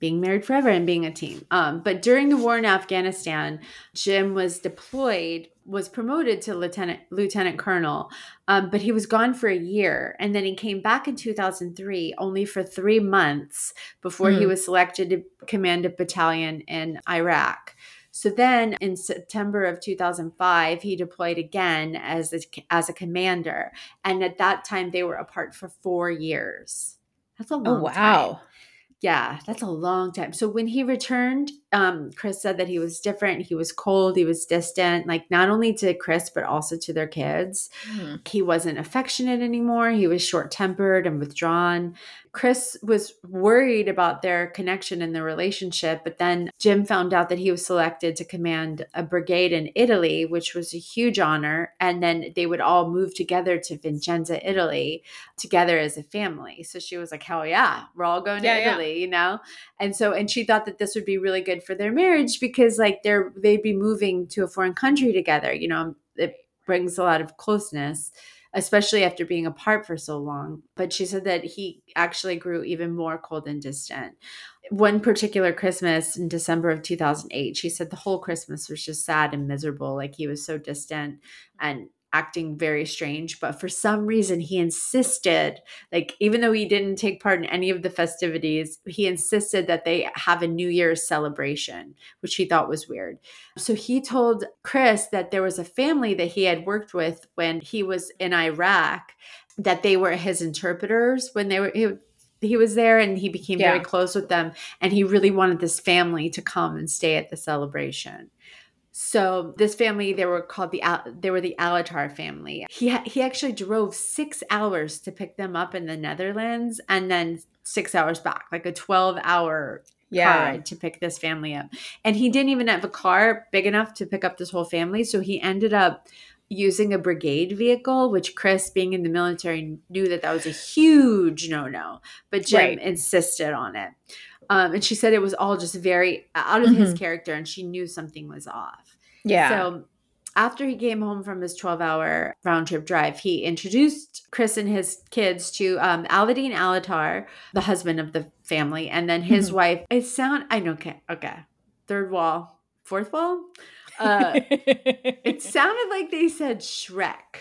being married forever and being a team. Um, but during the war in Afghanistan, Jim was deployed, was promoted to lieutenant lieutenant colonel, um, but he was gone for a year, and then he came back in 2003, only for three months before mm. he hmm. was selected to command a battalion in Iraq. So then in September of 2005, he deployed again as a, as a commander. And at that time, they were apart for four years. That's a oh, long oh, wow. time. Yeah, that's a long time. So when he returned, um, Kris said that he was different. He was cold. He was distant, like not only to Kris, but also to their kids. Mm. He wasn't affectionate anymore. He was short tempered and withdrawn. Kris was worried about their connection and their relationship, but then Jim found out that he was selected to command a brigade in Italy, which was a huge honor. And then they would all move together to Vincenza, Italy, together as a family. So she was like, hell yeah, we're all going yeah, to Italy, yeah. you know? And so, and she thought that this would be really good for their marriage because like they're, they'd be moving to a foreign country together, you know, it brings a lot of closeness especially after being apart for so long. But she said that he actually grew even more cold and distant. One particular Christmas in December of 2008, she said the whole Christmas was just sad and miserable. Like he was so distant and acting very strange but for some reason he insisted like even though he didn't take part in any of the festivities he insisted that they have a new year's celebration which he thought was weird so he told kris that there was a family that he had worked with when he was in iraq that they were his interpreters when they were he, he was there and he became yeah. very close with them and he really wanted this family to come and stay at the celebration so this family, they were called the they were the Alatar family. He he actually drove six hours to pick them up in the Netherlands, and then six hours back, like a twelve hour yeah. car ride to pick this family up. And he didn't even have a car big enough to pick up this whole family, so he ended up using a brigade vehicle, which Kris, being in the military, knew that that was a huge no no, but Jim right. insisted on it. Um, and she said it was all just very out of mm-hmm. his character, and she knew something was off. Yeah. So after he came home from his 12 hour round trip drive, he introduced Kris and his kids to um, Alauddin Alatar, the husband of the family, and then his mm-hmm. wife. It sound I know okay okay third wall fourth wall. Uh, it sounded like they said Shrek.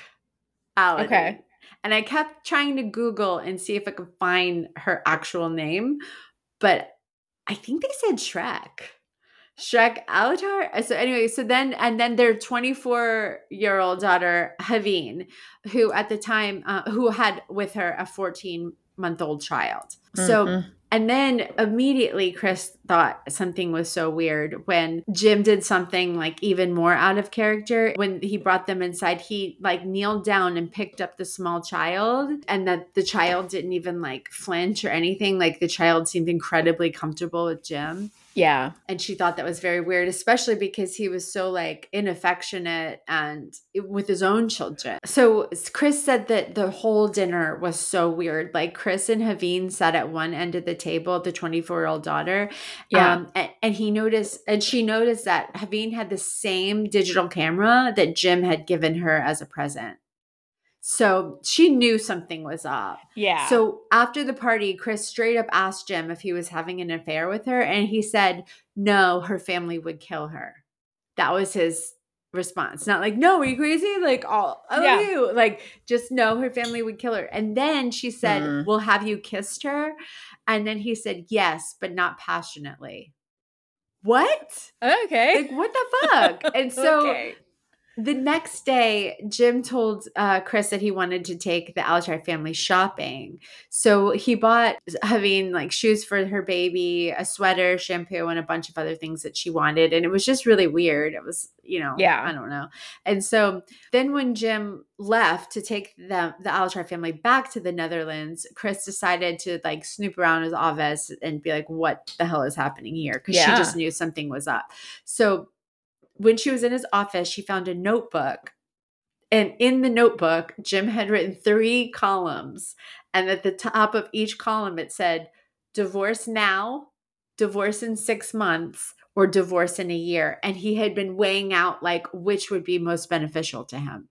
Alauddin. Okay. And I kept trying to Google and see if I could find her actual name, but I think they said Shrek. Shrek Alatar. So anyway, so then and then their 24 year old daughter Haveen, who at the time uh, who had with her a 14 month old child. So mm-hmm. And then immediately Kris thought something was so weird when Jim did something like even more out of character. When he brought them inside, he like kneeled down and picked up the small child, and that the child didn't even like flinch or anything. Like the child seemed incredibly comfortable with Jim. Yeah. And she thought that was very weird, especially because he was so like inaffectionate and with his own children. So Kris said that the whole dinner was so weird. Like Kris and Haveen sat at one end of the table, the 24 year old daughter. Yeah. Um, and, and he noticed, and she noticed that Haveen had the same digital camera that Jim had given her as a present. So she knew something was up. Yeah. So after the party, Kris straight up asked Jim if he was having an affair with her. And he said, no, her family would kill her. That was his response. Not like, no, are you crazy? Like, all oh, yeah. you. Like, just no, her family would kill her. And then she said, mm. Well, have you kissed her? And then he said, Yes, but not passionately. What? Okay. Like, what the fuck? And so okay the next day, Jim told uh, Kris that he wanted to take the Alatar family shopping. So he bought having like shoes for her baby, a sweater, shampoo, and a bunch of other things that she wanted. And it was just really weird. It was, you know, yeah, I don't know. And so then when Jim left to take the the Alatar family back to the Netherlands, Kris decided to like snoop around his office and be like, "What the hell is happening here?" Because yeah. she just knew something was up. So when she was in his office, she found a notebook. And in the notebook, Jim had written three columns. And at the top of each column, it said, divorce now, divorce in six months, or divorce in a year. And he had been weighing out like which would be most beneficial to him.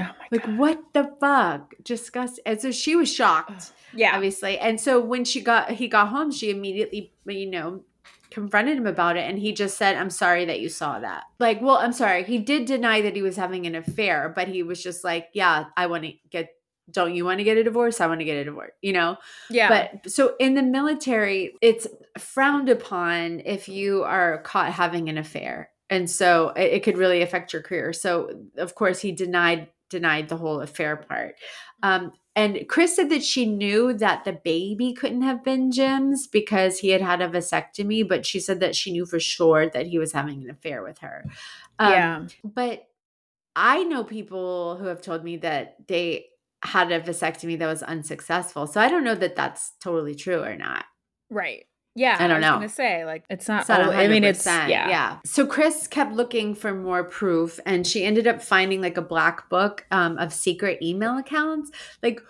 Oh my like, God. what the fuck? Disgust. And so she was shocked. Yeah. Obviously. And so when she got he got home, she immediately, you know, confronted him about it and he just said i'm sorry that you saw that. Like well i'm sorry he did deny that he was having an affair but he was just like yeah i want to get don't you want to get a divorce? I want to get a divorce you know? Yeah. But so in the military it's frowned upon if you are caught having an affair and so it, it could really affect your career. So of course he denied denied the whole affair part. Um, and Kris said that she knew that the baby couldn't have been Jim's because he had had a vasectomy, but she said that she knew for sure that he was having an affair with her. Um, yeah. But I know people who have told me that they had a vasectomy that was unsuccessful. So I don't know that that's totally true or not. Right. Yeah, I don't I know. Gonna say like it's not. It's not I mean, it's yeah, yeah. So Kris kept looking for more proof, and she ended up finding like a black book um, of secret email accounts. Like,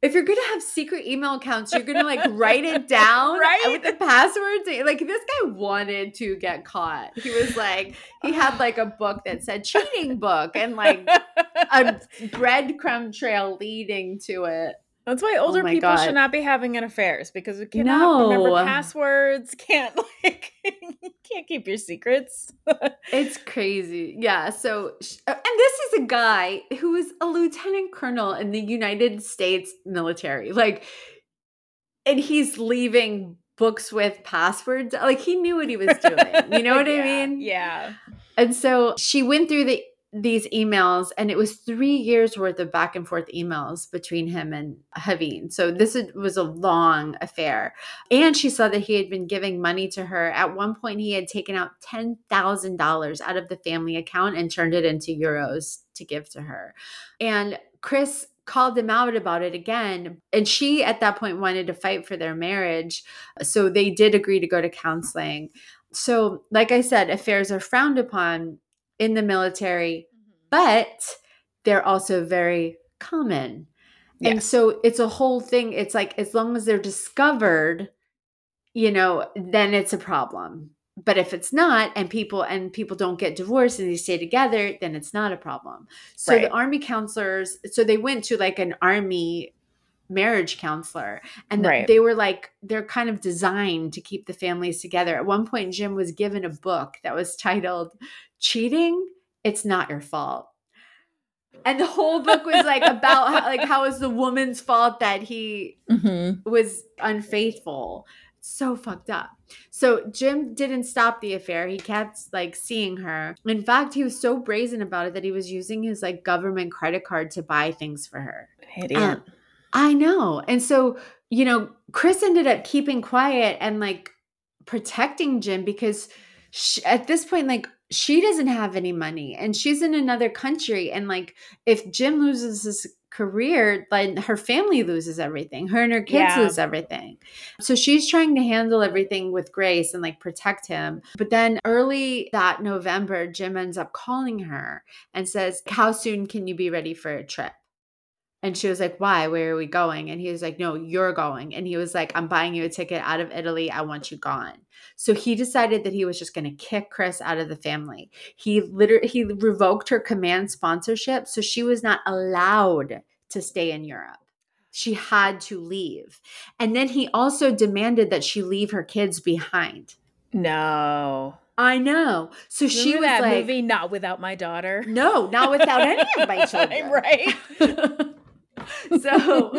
if you're gonna have secret email accounts, you're gonna like write it down Right? with the passwords. Like this guy wanted to get caught. He was like, he had like a book that said cheating book and like a breadcrumb trail leading to it. That's why older Oh people God. should not be having an affairs because you cannot remember passwords, can't like can't keep your secrets. It's crazy. Yeah. So, uh, and this is a guy who is a lieutenant colonel in the United States military. Like, and he's leaving books with passwords. Like, he knew what he was doing. You know what I mean? Yeah. And so she went through the these emails and it was three years worth of back and forth emails between him and Haveen. So this was a long affair. And she saw that he had been giving money to her. At one point, he had taken out $10,000 out of the family account and turned it into euros to give to her. And Kris called him out about it again. And she, at that point, wanted to fight for their marriage. So they did agree to go to counseling. So, like I said, affairs are frowned upon in the military, mm-hmm. but they're also very common. And so it's a whole thing. It's like as long as they're discovered, you know, then it's a problem. But if it's not, and people and people don't get divorced and they stay together, then it's not a problem. So the army counselors, so they went to like an army marriage counselor and Right. they were like they're kind of designed to keep the families together at one point jim was given a book that was titled cheating it's not your fault and the whole book was like about how, like how it's the woman's fault that he Mm-hmm. was unfaithful so fucked up so jim didn't stop the affair he kept like seeing her in fact he was so brazen about it that he was using his like government credit card to buy things for her Idiot. um, I know. And so, you know, Kris ended up keeping quiet and like protecting Jim because sh at this point, like, she doesn't have any money and she's in another country. And like, if Jim loses his career, then her family loses everything. Her and her kids Yeah. lose everything. So she's trying to handle everything with grace and like protect him. But then early that November, Jim ends up calling her and says, How soon can you be ready for a trip? And she was like, Why? Where are we going? And he was like, No, you're going. And he was like, I'm buying you a ticket out of Italy. I want you gone. So he decided that he was just going to kick Kris out of the family. He literally he revoked her command sponsorship, so she was not allowed to stay in Europe. She had to leave. And then he also demanded that she leave her kids behind. No. I know. So she was that like, movie Not Without My Daughter. No, not without any of my children. right. so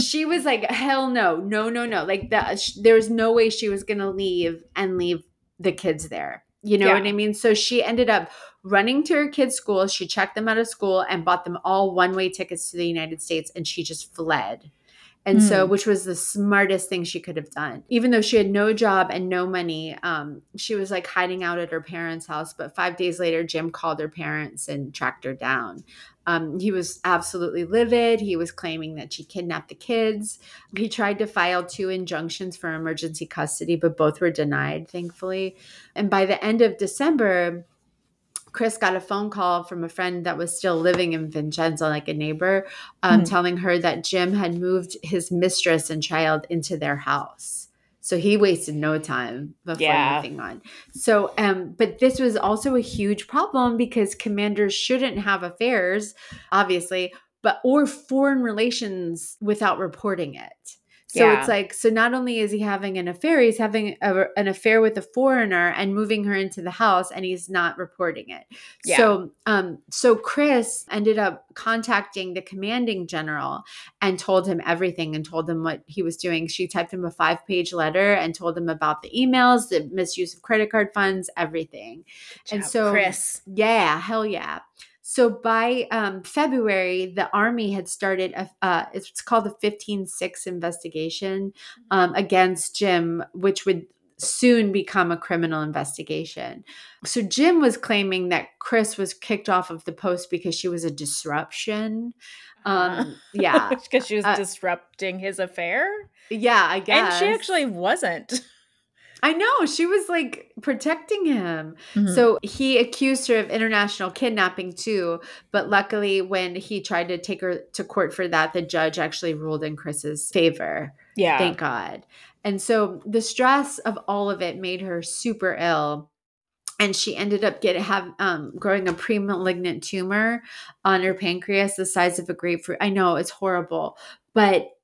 she was like, hell no, no, no, no. Like that, sh- there was no way she was gonna leave and leave the kids there. You know Yeah. what I mean? So she ended up running to her kids' school. She checked them out of school and bought them all one-way tickets to the United States, and she just fled. And so, Mm. which was the smartest thing she could have done. Even though she had no job and no money, um, she was like hiding out at her parents' house. But five days later, Jim called her parents and tracked her down. Um, he was absolutely livid. He was claiming that she kidnapped the kids. He tried to file two injunctions for emergency custody, but both were denied, thankfully. And by the end of December, Kris got a phone call from a friend that was still living in Vincenzo, like a neighbor, um, Hmm. telling her that Jim had moved his mistress and child into their house. So he wasted no time before Yeah. moving on. So, um, but this was also a huge problem because commanders shouldn't have affairs, obviously, but or foreign relations without reporting it. So Yeah. it's like, so not only is he having an affair, he's having a, an affair with a foreigner and moving her into the house, and he's not reporting it. Yeah. So, um, so Kris ended up contacting the commanding general and told him everything and told him what he was doing. She typed him a five page letter and told him about the emails, the misuse of credit card funds, everything. And so- Kris. Yeah, hell yeah. So by um, February, the army had started a uh, it's called the 15-6 investigation um, against Jim, which would soon become a criminal investigation. So Jim was claiming that Kris was kicked off of the post because she was a disruption. Um, yeah, because she was Uh, disrupting his affair. yeah, I guess. And she actually wasn't. I know. She was like protecting him. Mm-hmm. So he accused her of international kidnapping too. But luckily, when he tried to take her to court for that, the judge actually ruled in Kris's favor. Yeah. Thank God. And so the stress of all of it made her super ill and she ended up getting have um, growing a pre-malignant tumor on her pancreas the size of a grapefruit. I know it's horrible, but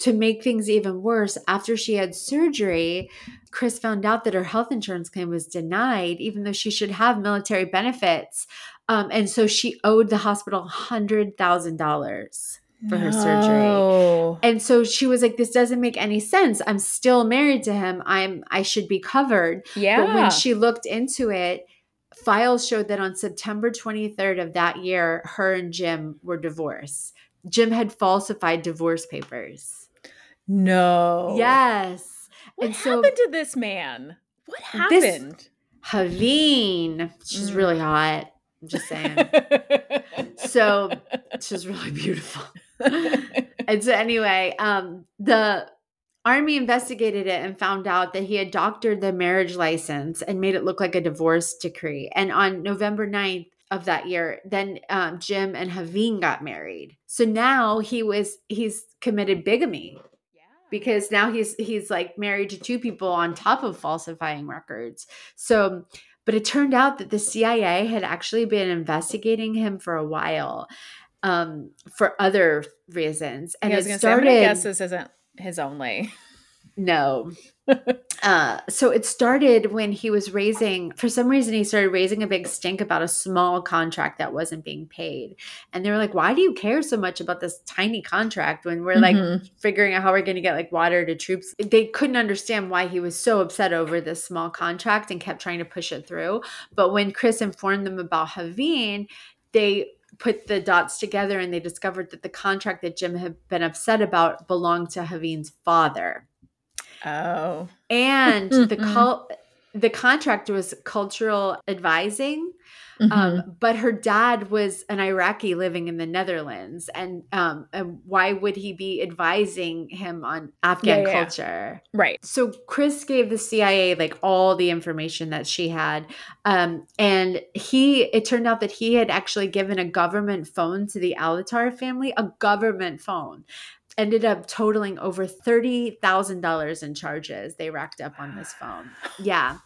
to make things even worse, after she had surgery, Kris found out that her health insurance claim was denied, even though she should have military benefits. Um, and so she owed the hospital hundred thousand dollars for no. her surgery. And so she was like, This doesn't make any sense. I'm still married to him. I'm I should be covered. Yeah. But when she looked into it, files showed that on September 23rd of that year, her and Jim were divorced. Jim had falsified divorce papers. No. Yes. What and happened so, to this man? What happened? Haveen. She's mm. really hot. I'm just saying. so she's really beautiful. and so anyway, um, the army investigated it and found out that he had doctored the marriage license and made it look like a divorce decree. And on November 9th of that year, then um, Jim and Haveen got married. So now he was he's committed bigamy because now he's he's like married to two people on top of falsifying records. So but it turned out that the CIA had actually been investigating him for a while um, for other reasons. And yeah, it started. Say, i guess this isn't his only. No. Uh, so it started when he was raising, for some reason, he started raising a big stink about a small contract that wasn't being paid. And they were like, why do you care so much about this tiny contract when we're mm-hmm. like figuring out how we're going to get like water to troops? They couldn't understand why he was so upset over this small contract and kept trying to push it through. But when Kris informed them about Haveen, they put the dots together and they discovered that the contract that Jim had been upset about belonged to Haveen's father. Oh. And the cult the contract was cultural advising. Um, mm-hmm. Um, but her dad was an Iraqi living in the Netherlands, and, um, and why would he be advising him on Afghan yeah, yeah, culture? Yeah. Right. So Kris gave the CIA like all the information that she had, um, and he. It turned out that he had actually given a government phone to the Alatar family, a government phone, ended up totaling over $30,000 in charges they racked up on this phone. Yeah.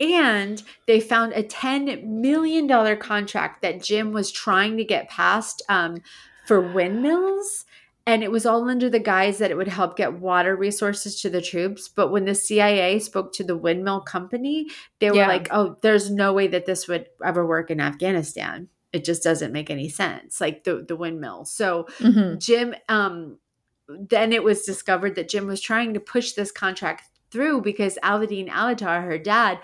And they found a $10 million contract that Jim was trying to get passed um, for windmills. And it was all under the guise that it would help get water resources to the troops. But when the CIA spoke to the windmill company, they were yeah. like, oh, there's no way that this would ever work in Afghanistan. It just doesn't make any sense, like the, the windmill. So mm-hmm. Jim um, then it was discovered that Jim was trying to push this contract through because Alauddin Alatar, her dad,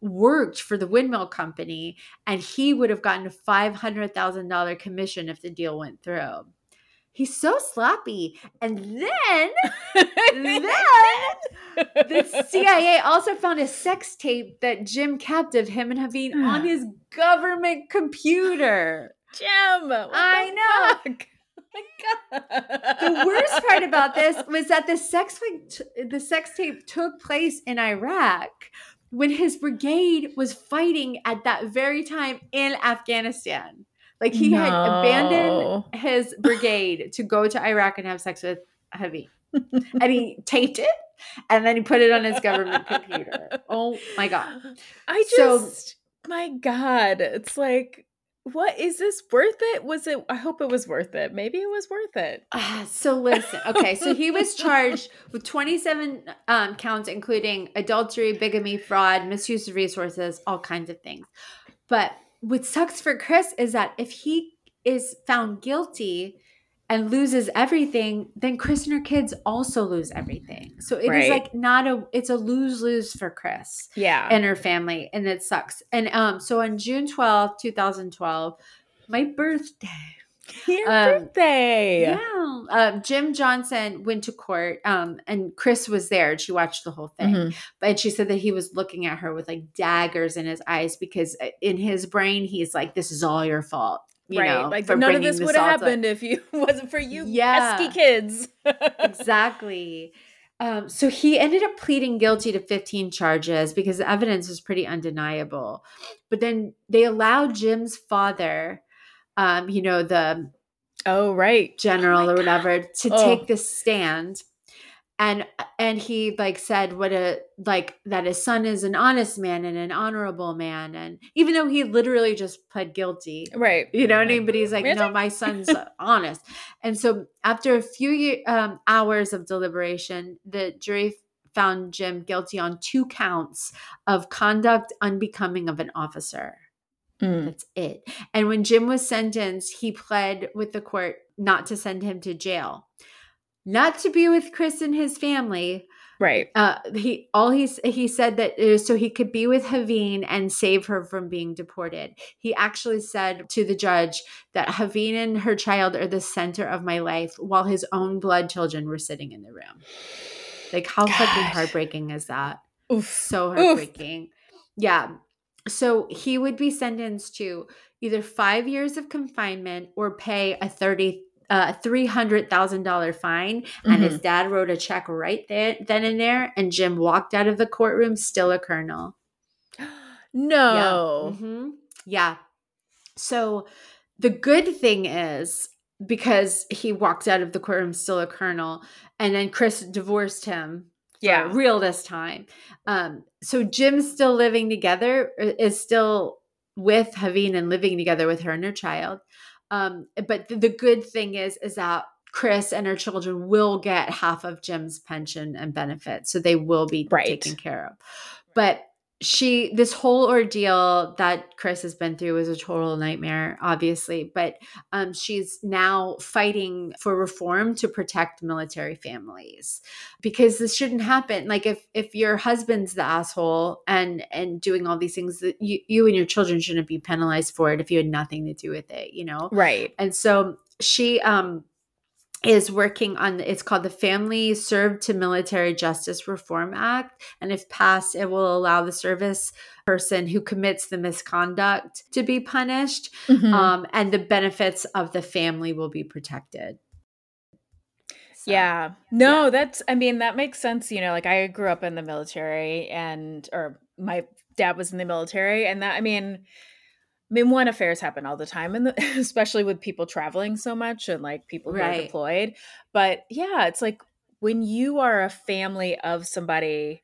worked for the windmill company and he would have gotten a $500,000 commission if the deal went through. He's so sloppy. And then, then the CIA also found a sex tape that Jim kept of him and Haveen on his government computer. Jim, I know. Fuck? The worst part about this was that the sex the sex tape took place in Iraq when his brigade was fighting at that very time in Afghanistan. Like he no. had abandoned his brigade to go to Iraq and have sex with Haveen. and he taped it and then he put it on his government computer. Oh my god. I just so, my god, it's like what is this worth it? Was it? I hope it was worth it. Maybe it was worth it. Uh, so listen, okay. So he was charged with 27 um, counts, including adultery, bigamy, fraud, misuse of resources, all kinds of things. But what sucks for Kris is that if he is found guilty, and loses everything, then Kris and her kids also lose everything. So it right. is like not a it's a lose-lose for Kris. Yeah. And her family. And it sucks. And um so on June 12th, 2012, my birthday. Your um, birthday. Yeah. Uh, Jim Johnson went to court um, and Kris was there and she watched the whole thing. Mm-hmm. But she said that he was looking at her with like daggers in his eyes because uh, in his brain, he's like, this is all your fault right. know, like none of this would have happened if you wasn't for you yeah. pesky kids. exactly. Um, so he ended up pleading guilty to 15 charges because the evidence was pretty undeniable. But then they allowed Jim's father, um, you know, the oh right general oh or whatever, to oh. take the stand and and he like said what a like that his son is an honest man and an honorable man. And even though he literally just pled guilty right. you know what i mean? But he's like really? no my son's honest. And so after a few um, hours of deliberation the jury found jim guilty on two counts of conduct unbecoming of an officer. Mm. that's it. And when jim was sentenced he pled with the court not to send him to jail not to be with Kris and his family. Right. Uh, he all he's he said that uh, so he could be with Haveen and save her from being deported. He actually said to the judge that Haveen and her child are the center of my life, while his own blood children were sitting in the room. Like how God. fucking heartbreaking is that? Oof. So heartbreaking. Oof. Yeah. So he would be sentenced to either five years of confinement or pay a thirty a $300,000 fine. Mm-hmm. And his mm-hmm. dad wrote a check right there, then and there. And Jim walked out of the courtroom still a colonel. no. Yeah. Mm-hmm. yeah. So the good thing is because he walked out of the courtroom still a colonel, and then Kris divorced him. Yeah, real this time. Um, so Jim's still living together, uh, is still with Haveen and living together with her and her child. Um, but the, the good thing is, is that Kris and her children will get half of Jim's pension and benefits, so they will be right. taken care of. But she this whole ordeal that kris has been through was a total nightmare obviously but um, she's now fighting for reform to protect military families because this shouldn't happen. Like if if your husband's the asshole and and doing all these things that you, you and your children shouldn't be penalized for it if you had nothing to do with it you know? Right. And so she um is working on it's called the Family Served to Military Justice Reform Act and if passed it will allow the service person who commits the misconduct to be punished mm-hmm. um, and the benefits of the family will be protected. So, yeah. No, yeah. that's I mean that makes sense, you know, like I grew up in the military and or my dad was in the military and that I mean mean, one affairs happen all the time, and especially with people traveling so much and like people who right. are deployed. But yeah, it's like when you are a family of somebody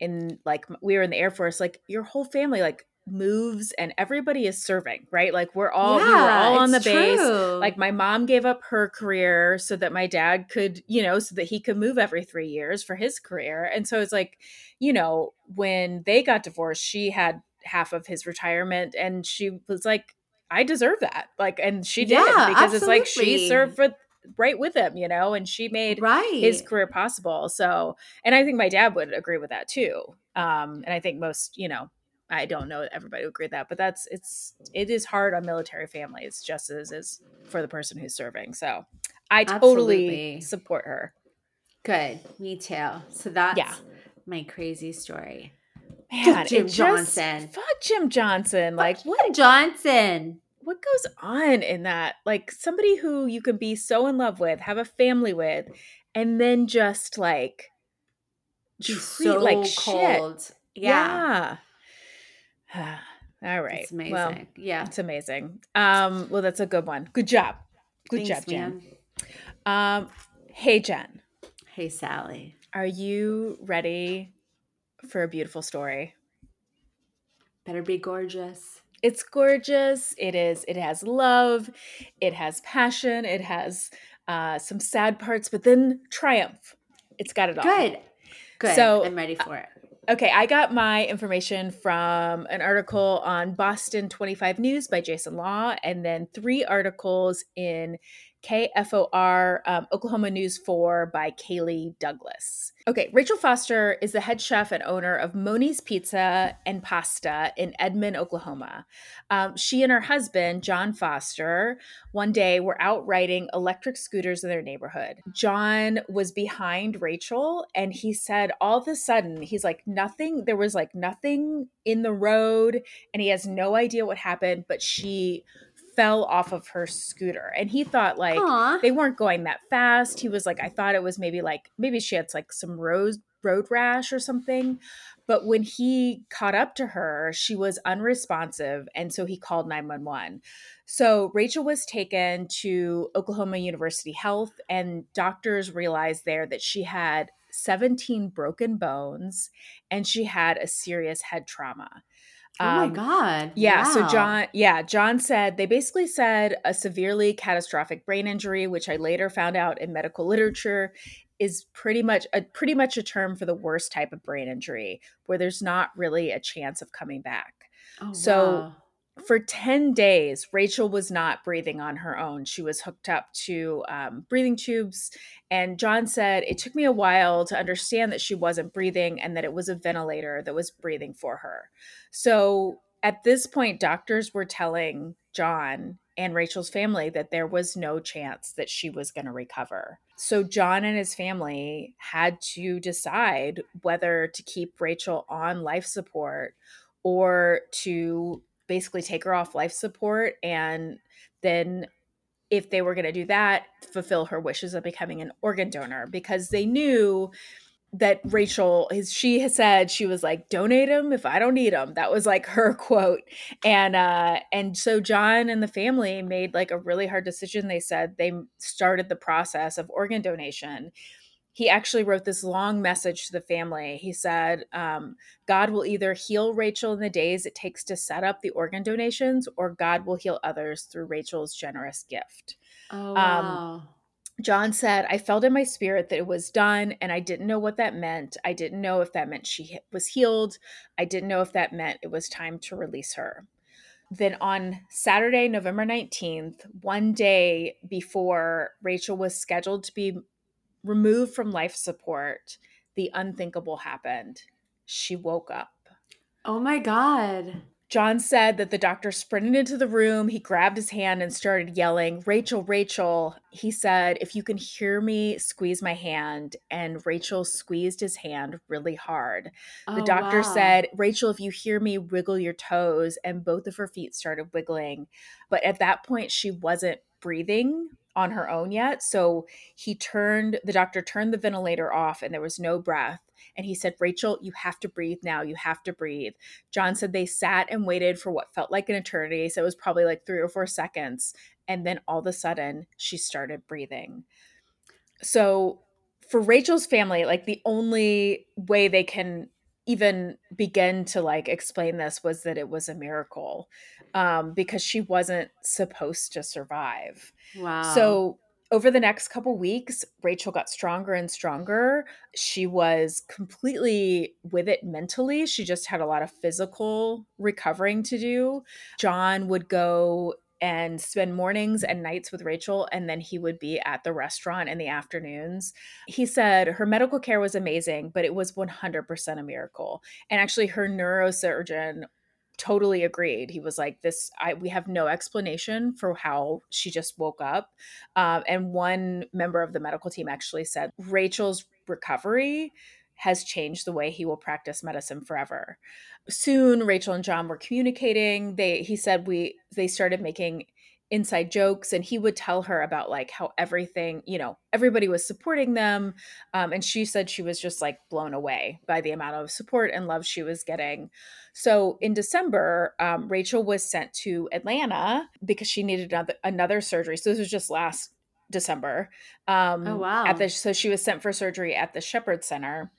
in like we were in the Air Force, like your whole family like moves and everybody is serving, right? Like we're all yeah, we were all on the base. True. Like my mom gave up her career so that my dad could, you know, so that he could move every 3 years for his career. And so it's like, you know, when they got divorced, she had half of his retirement and she was like i deserve that like and she did yeah, because absolutely. it's like she served for right with him you know and she made right. his career possible so and i think my dad would agree with that too um and i think most you know i don't know everybody would agree with that but that's it's it is hard on military families just as is for the person who's serving so i totally absolutely. support her good me too so that's yeah my crazy story Man, Jim just, Johnson. Fuck Jim Johnson. Fuck like what Johnson? What goes on in that? Like somebody who you can be so in love with, have a family with, and then just like treat so like cold. Shit. Yeah. yeah. All right. It's amazing. Well, yeah. It's amazing. Um, well, that's a good one. Good job. Good Thanks, job, Jen. Man. Um, hey Jen. Hey Sally. Are you ready for a beautiful story. Better be gorgeous. It's gorgeous. It is. It has love. It has passion. It has uh, some sad parts, but then triumph. It's got it all. Good. Good. So I'm ready for it. Okay, I got my information from an article on Boston 25 News by Jason Law, and then three articles in KFOR um, Oklahoma News 4 by Kaylee Douglas. Okay, Rachel Foster is the head chef and owner of Moni's Pizza and Pasta in Edmond, Oklahoma. Um, she and her husband, John Foster, one day were out riding electric scooters in their neighborhood. John was behind Rachel, and he said all of a sudden, he's like, nothing, there was like nothing in the road, and he has no idea what happened, but she fell off of her scooter. And he thought like Aww. they weren't going that fast. He was like, I thought it was maybe like maybe she had like some rose road rash or something. But when he caught up to her, she was unresponsive. And so he called 911. So Rachel was taken to Oklahoma University Health, and doctors realized there that she had 17 broken bones and she had a serious head trauma. Oh my um, god. Yeah, wow. so John yeah, John said they basically said a severely catastrophic brain injury, which I later found out in medical literature is pretty much a pretty much a term for the worst type of brain injury where there's not really a chance of coming back. Oh, so wow for 10 days, Rachel was not breathing on her own. She was hooked up to um, breathing tubes. And John said, It took me a while to understand that she wasn't breathing and that it was a ventilator that was breathing for her. So at this point, doctors were telling John and Rachel's family that there was no chance that she was going to recover. So John and his family had to decide whether to keep Rachel on life support or to basically take her off life support and then if they were going to do that fulfill her wishes of becoming an organ donor because they knew that Rachel is. she has said she was like donate him if I don't need him that was like her quote. And uh and so John and the family made like a really hard decision. They said they started the process of organ donation he actually wrote this long message to the family. He said, um, God will either heal Rachel in the days it takes to set up the organ donations, or God will heal others through Rachel's generous gift. Oh, um, wow. Um, John said, I felt in my spirit that it was done, and I didn't know what that meant. I didn't know if that meant she was healed. I didn't know if that meant it was time to release her. Then on Saturday, November 19th, one day before Rachel was scheduled to be removed from life support, the unthinkable happened. She woke up. Oh my God. John said that the doctor sprinted into the room. He grabbed his hand and started yelling, Rachel, Rachel. He said, If you can hear me, squeeze my hand. And Rachel squeezed his hand really hard. Oh, the doctor wow. said, Rachel, if you hear me, wiggle your toes. And both of her feet started wiggling. But at that point, she wasn't breathing on her own yet. So he turned, the doctor turned the ventilator off and there was no breath. And he said, Rachel, you have to breathe now. You have to breathe. John said they sat and waited for what felt like an eternity. So it was probably like three or four seconds. And then all of a sudden, she started breathing. So for Rachel's family, like the only way they can even begin to like explain this was that it was a miracle um, because she wasn't supposed to survive. Wow. So over the next couple weeks, Rachel got stronger and stronger. She was completely with it mentally. She just had a lot of physical recovering to do. John would go and spend mornings and nights with Rachel, and then he would be at the restaurant in the afternoons. He said her medical care was amazing, but it was 100% a miracle. And actually, her neurosurgeon totally agreed. He was like, "This, I we have no explanation for how she just woke up." Um, and one member of the medical team actually said Rachel's recovery has changed the way he will practice medicine forever. Soon Rachel and John were communicating. They he said we they started making inside jokes and he would tell her about like how everything you know everybody was supporting them um, and she said she was just like blown away by the amount of support and love she was getting. So in december um, rachel was sent to atlanta because she needed another, another surgery. So this was just last december. Um, oh wow. at the so she was sent for surgery at the shepherd center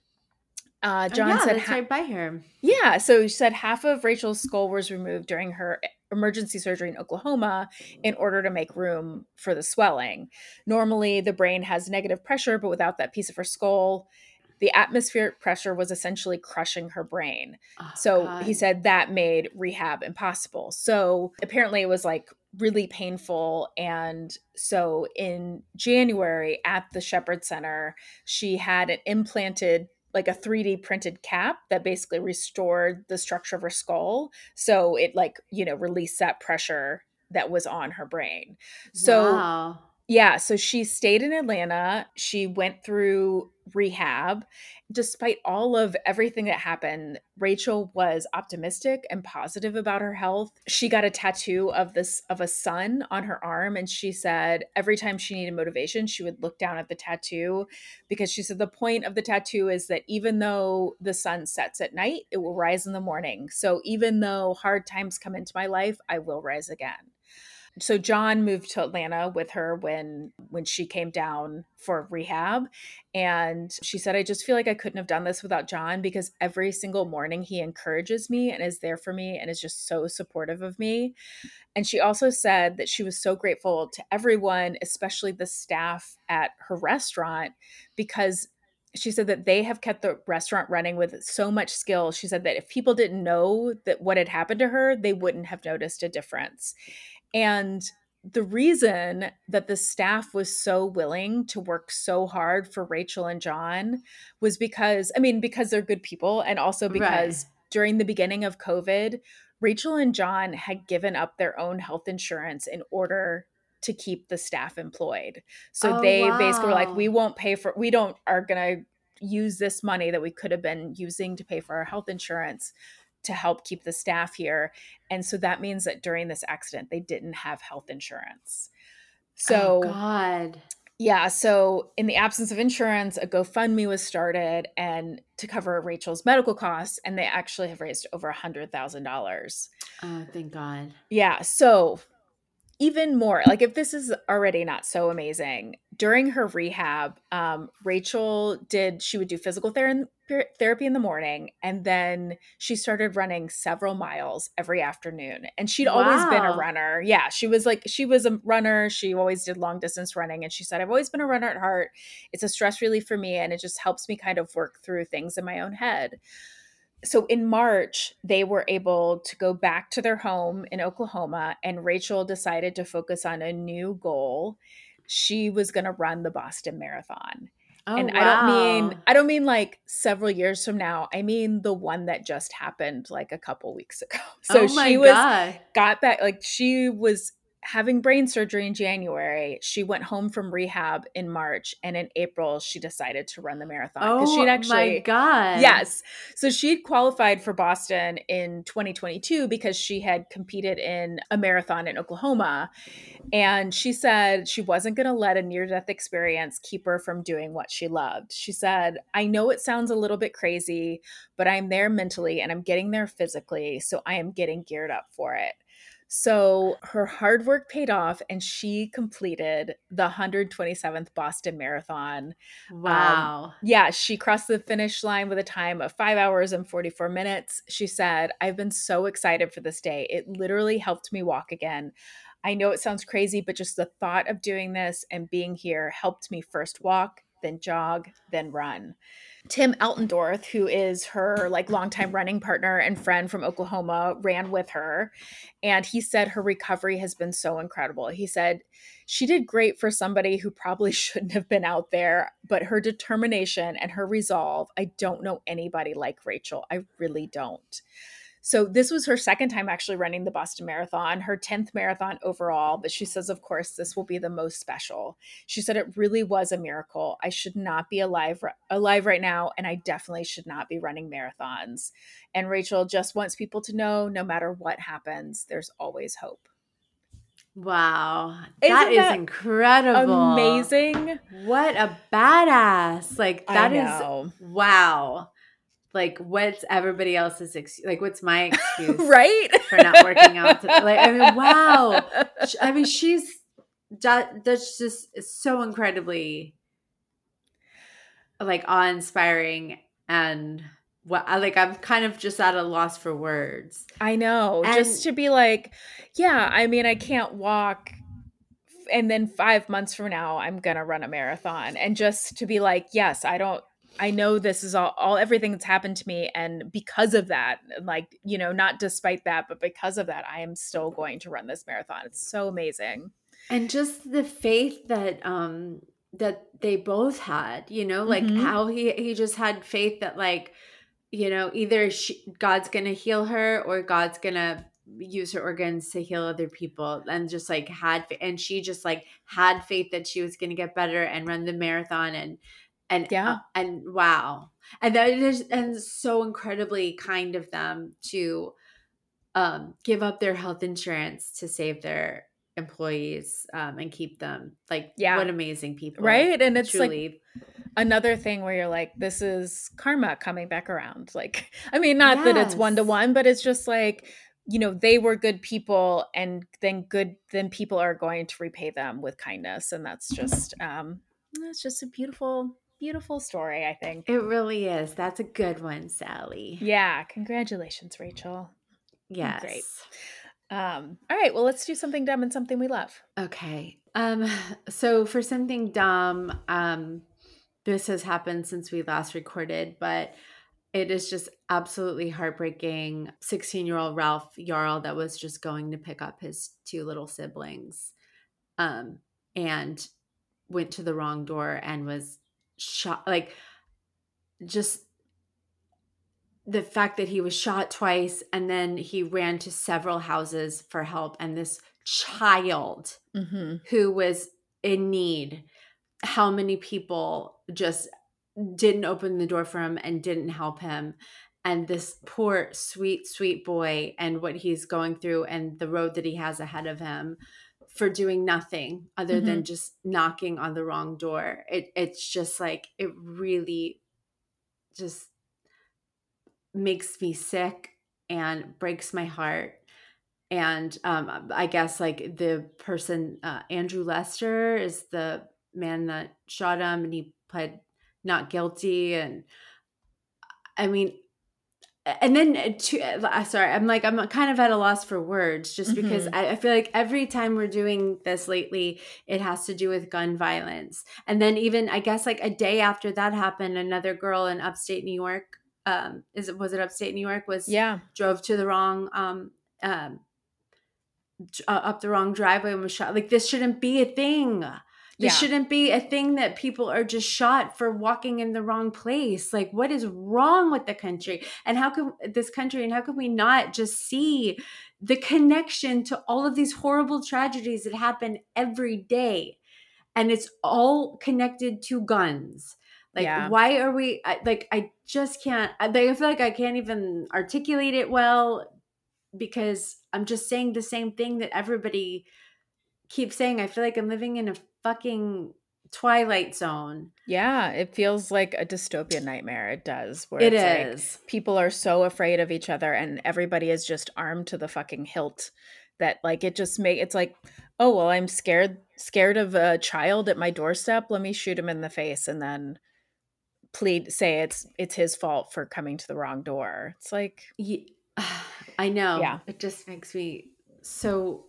uh, oh, John oh, yeah, said, that's ha- right by her. Yeah, so she said half of Rachel's skull was removed during her emergency surgery in Oklahoma in order to make room for the swelling. Normally, the brain has negative pressure, but without that piece of her skull, the atmospheric pressure was essentially crushing her brain. Oh, so God. he said that made rehab impossible. So apparently, it was like really painful. And so in January at the Shepherd Center, she had an implanted like a 3D printed cap that basically restored the structure of her skull. So it like, you know, released that pressure that was on her brain. So wow. yeah, so she stayed in Atlanta. She went through rehab. Despite all of everything that happened, Rachel was optimistic and positive about her health. She got a tattoo of this of a sun on her arm and she said every time she needed motivation, she would look down at the tattoo because she said the point of the tattoo is that even though the sun sets at night, it will rise in the morning. So even though hard times come into my life, I will rise again so John moved to Atlanta with her when when she came down for rehab and she said I just feel like I couldn't have done this without John because every single morning he encourages me and is there for me and is just so supportive of me. And she also said that she was so grateful to everyone, especially the staff at her restaurant because she said that they have kept the restaurant running with so much skill. She said that if people didn't know that what had happened to her, they wouldn't have noticed a difference. And the reason that the staff was so willing to work so hard for Rachel and John was because, I mean, because they're good people, and also because right. during the beginning of COVID, Rachel and John had given up their own health insurance in order to keep the staff employed. So oh, they wow. basically were like, we won't pay for, we don't, are going to use this money that we could have been using to pay for our health insurance to help keep the staff here. And so that means that during this accident, they didn't have health insurance. Oh, so, oh God. Yeah. So, in the absence of insurance, a GoFundMe was started and to cover Rachel's medical costs, and they actually have raised over a hundred thousand dollars. Oh, thank God. Yeah. So, even more like if this is already not so amazing during her rehab um, rachel did she would do physical ther- therapy in the morning and then she started running several miles every afternoon and she'd wow. always been a runner yeah she was like she was a runner she always did long distance running and she said i've always been a runner at heart it's a stress relief for me and it just helps me kind of work through things in my own head so in March, they were able to go back to their home in Oklahoma, and Rachel decided to focus on a new goal. She was going to run the Boston Marathon. Oh, and wow. I don't mean I don't mean like several years from now. I mean the one that just happened like a couple weeks ago. So oh she was God. got back like she was having brain surgery in January. She went home from rehab in March, and in April she decided to run the marathon. Oh she'd actually, my god! Yes, so she'd qualified for Boston in 2022 because she had competed in a marathon in Oklahoma, and she said she wasn't going to let a near-death experience keep her from doing what she loved. She said, "I know it sounds a little bit crazy, but I'm there mentally and I'm getting there physically, so I am getting geared up for it." So her hard work paid off and she completed the 127th Boston Marathon. Um, wow. Um, yeah, she crossed the finish line with a time of five hours and 44 minutes. She said, I've been so excited for this day. It literally helped me walk again. I know it sounds crazy, but just the thought of doing this and being here helped me first walk, then jog, then run. Tim Altendorf, who is her like longtime running partner and friend from Oklahoma, ran with her. And he said her recovery has been so incredible. He said she did great for somebody who probably shouldn't have been out there, but her determination and her resolve, I don't know anybody like Rachel. I really don't. So this was her second time actually running the Boston Marathon, her 10th marathon overall, but she says of course this will be the most special. She said it really was a miracle. I should not be alive alive right now and I definitely should not be running marathons. And Rachel just wants people to know no matter what happens, there's always hope. Wow. Isn't that is incredible. Amazing. What a badass. Like that is wow like what's everybody else's excuse like what's my excuse right for not working out today? like i mean wow i mean she's that's just so incredibly like awe-inspiring and what I like I'm kind of just at a loss for words. I know. And, just to be like, yeah, I mean I can't walk and then 5 months from now I'm going to run a marathon and just to be like, yes, I don't I know this is all, all everything that's happened to me. And because of that, like, you know, not despite that, but because of that, I am still going to run this marathon. It's so amazing. And just the faith that, um, that they both had, you know, like mm-hmm. how he, he just had faith that like, you know, either she, God's going to heal her or God's going to use her organs to heal other people and just like had and she just like had faith that she was going to get better and run the marathon and and yeah, uh, and wow, and that is and so incredibly kind of them to um, give up their health insurance to save their employees um, and keep them. Like, yeah, what amazing people, right? And it's truly. like another thing where you're like, this is karma coming back around. Like, I mean, not yes. that it's one to one, but it's just like you know they were good people and then good then people are going to repay them with kindness and that's just um that's just a beautiful beautiful story i think. It really is. That's a good one sally. Yeah congratulations rachel. Yes great. Um all right well let's do something dumb and something we love. Okay. Um so for something dumb um this has happened since we last recorded but it is just absolutely heartbreaking. 16 year old Ralph Yarl that was just going to pick up his two little siblings um, and went to the wrong door and was shot. Like, just the fact that he was shot twice and then he ran to several houses for help. And this child mm-hmm. who was in need, how many people just didn't open the door for him and didn't help him and this poor sweet sweet boy and what he's going through and the road that he has ahead of him for doing nothing other mm-hmm. than just knocking on the wrong door. It it's just like it really just makes me sick and breaks my heart. And um, i guess like the person uh, andrew lester is the man that shot him and he pled not guilty. And i mean and then to, uh, sorry i'm like i'm kind of at a loss for words just because mm-hmm. I, I, feel like every time we're doing this lately it has to do with gun violence. And then even i guess like a day after that happened another girl in upstate new york um is it was it upstate new york was yeah. drove to the wrong um um uh, up the wrong driveway and was shot. Like this shouldn't be a thing this yeah. shouldn't be a thing that people are just shot for walking in the wrong place. Like, what is wrong with the country? And how can this country and how can we not just see the connection to all of these horrible tragedies that happen every day? And it's all connected to guns. Like, yeah. why are we like, I just can't, I feel like I can't even articulate it well because I'm just saying the same thing that everybody keeps saying. I feel like I'm living in a fucking twilight zone. Yeah, it feels like a dystopian nightmare. It does. Where it is. Like people are so afraid of each other, and everybody is just armed to the fucking hilt. That like it just make it's like, oh well, I'm scared scared of a child at my doorstep. Let me shoot him in the face, and then plead say it's it's his fault for coming to the wrong door. It's like, yeah, I know. Yeah, it just makes me so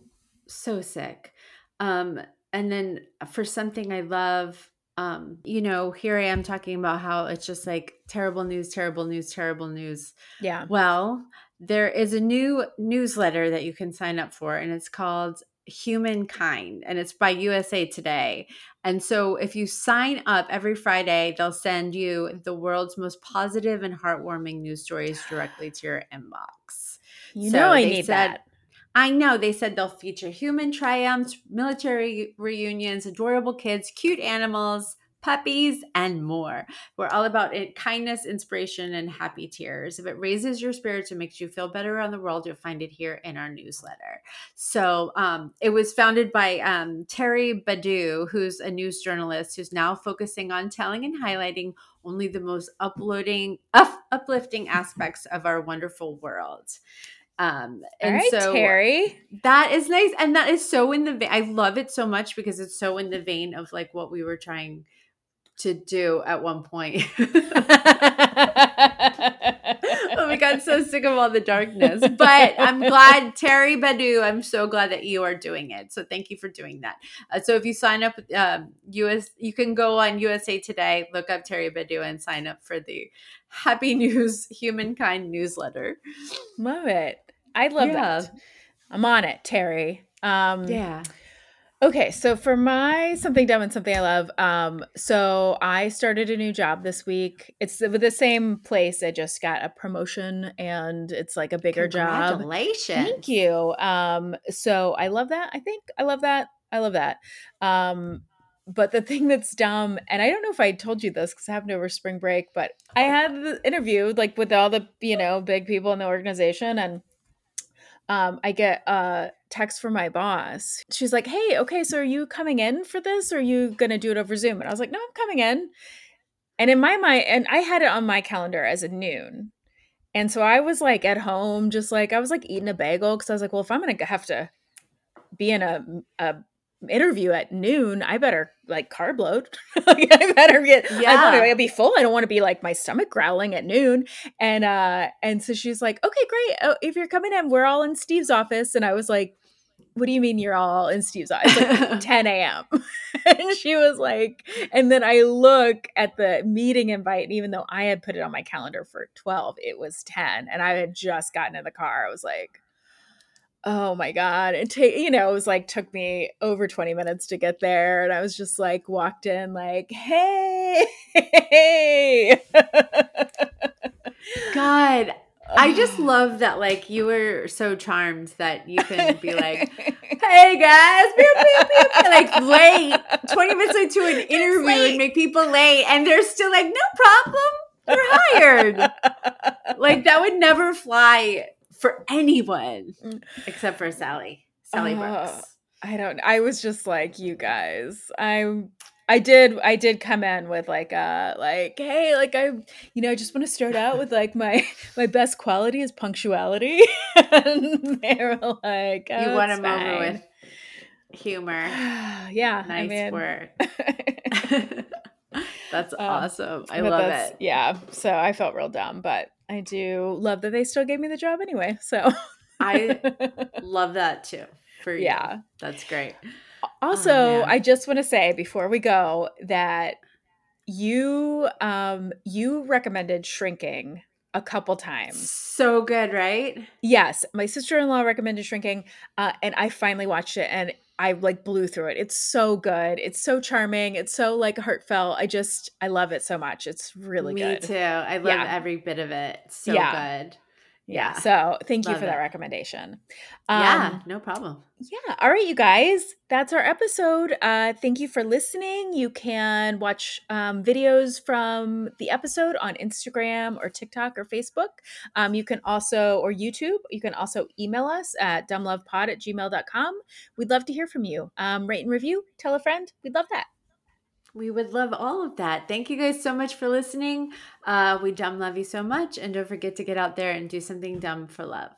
so sick. Um, and then for something I love, um, you know, here I am talking about how it's just like terrible news, terrible news, terrible news. Yeah. Well, there is a new newsletter that you can sign up for, and it's called Humankind, and it's by USA Today. And so if you sign up every Friday, they'll send you the world's most positive and heartwarming news stories directly to your inbox. You so know, I need said, that. I know they said they'll feature human triumphs, military reunions, adorable kids, cute animals, puppies, and more. We're all about it, kindness, inspiration, and happy tears. If it raises your spirits and makes you feel better around the world, you'll find it here in our newsletter. So um, it was founded by um, Terry Badu, who's a news journalist who's now focusing on telling and highlighting only the most uploading, up, uplifting aspects of our wonderful world. Um, and right, so Terry, that is nice, and that is so in the vein. I love it so much because it's so in the vein of like what we were trying to do at one point. oh, we got so sick of all the darkness. But I'm glad, Terry Badu, I'm so glad that you are doing it. So thank you for doing that. Uh, so if you sign up, um, US, you can go on USA Today, look up Terry Badu, and sign up for the Happy News Humankind newsletter. Love it. I love yeah. that. I'm on it, Terry. Um, yeah. Okay, so for my something dumb and something I love, um, so I started a new job this week. It's with the same place. I just got a promotion, and it's like a bigger job. Congratulations! Thank you. Um, so I love that. I think I love that. I love that. Um, but the thing that's dumb, and I don't know if I told you this because I happened over spring break, but I had the interview like with all the you know big people in the organization, and um, I get a text from my boss. She's like, "Hey, okay, so are you coming in for this, or are you gonna do it over Zoom?" And I was like, "No, I'm coming in." And in my mind, and I had it on my calendar as a noon. And so I was like at home, just like I was like eating a bagel because I was like, well, if I'm gonna have to be in a, a interview at noon, I better like carb load. I better get yeah. I want to be full. I don't want to be like my stomach growling at noon. And uh and so she's like, okay, great. Oh, if you're coming in, we're all in Steve's office. And I was like, what do you mean you're all in Steve's office? Like 10 a.m. and she was like, and then I look at the meeting invite, and even though I had put it on my calendar for 12, it was 10. And I had just gotten in the car. I was like, oh my god it take you know it was like took me over 20 minutes to get there and i was just like walked in like hey, hey. god I just love that, like, you were so charmed that you can be like, hey guys, pew, pew, pew, like late, 20 minutes into an interview and make people late, and they're still like, no problem, you're hired. like, that would never fly for anyone mm. except for Sally, Sally uh, Brooks. I don't, I was just like, you guys, I'm I did I did come in with like uh like hey like I you know I just want to start out with like my my best quality is punctuality and they were like oh, you want them over with humor yeah nice I mean, work that's um, awesome. I love it. yeah so I felt real dumb but I do love that they still gave me the job anyway so. I love that too for you. Yeah. That's great. Also, oh, I just want to say before we go that you um you recommended shrinking a couple times. So good, right? Yes, my sister-in-law recommended shrinking uh and I finally watched it and I like blew through it. It's so good. It's so charming. It's so like heartfelt. I just I love it so much. It's really Me good. Me too. I love yeah. every bit of it. So yeah. good. Yeah. So thank Love you for it. that recommendation. Um, yeah, no problem. Yeah. All right, you guys. That's our episode. Uh, thank you for listening. You can watch um, videos from the episode on Instagram or TikTok or Facebook. Um, you can also, or YouTube, you can also email us at dumblovepod at gmail.com. We'd love to hear from you. Um, rate and review, tell a friend. We'd love that. We would love all of that. Thank you guys so much for listening. Uh, we dumb love you so much. And don't forget to get out there and do something dumb for love.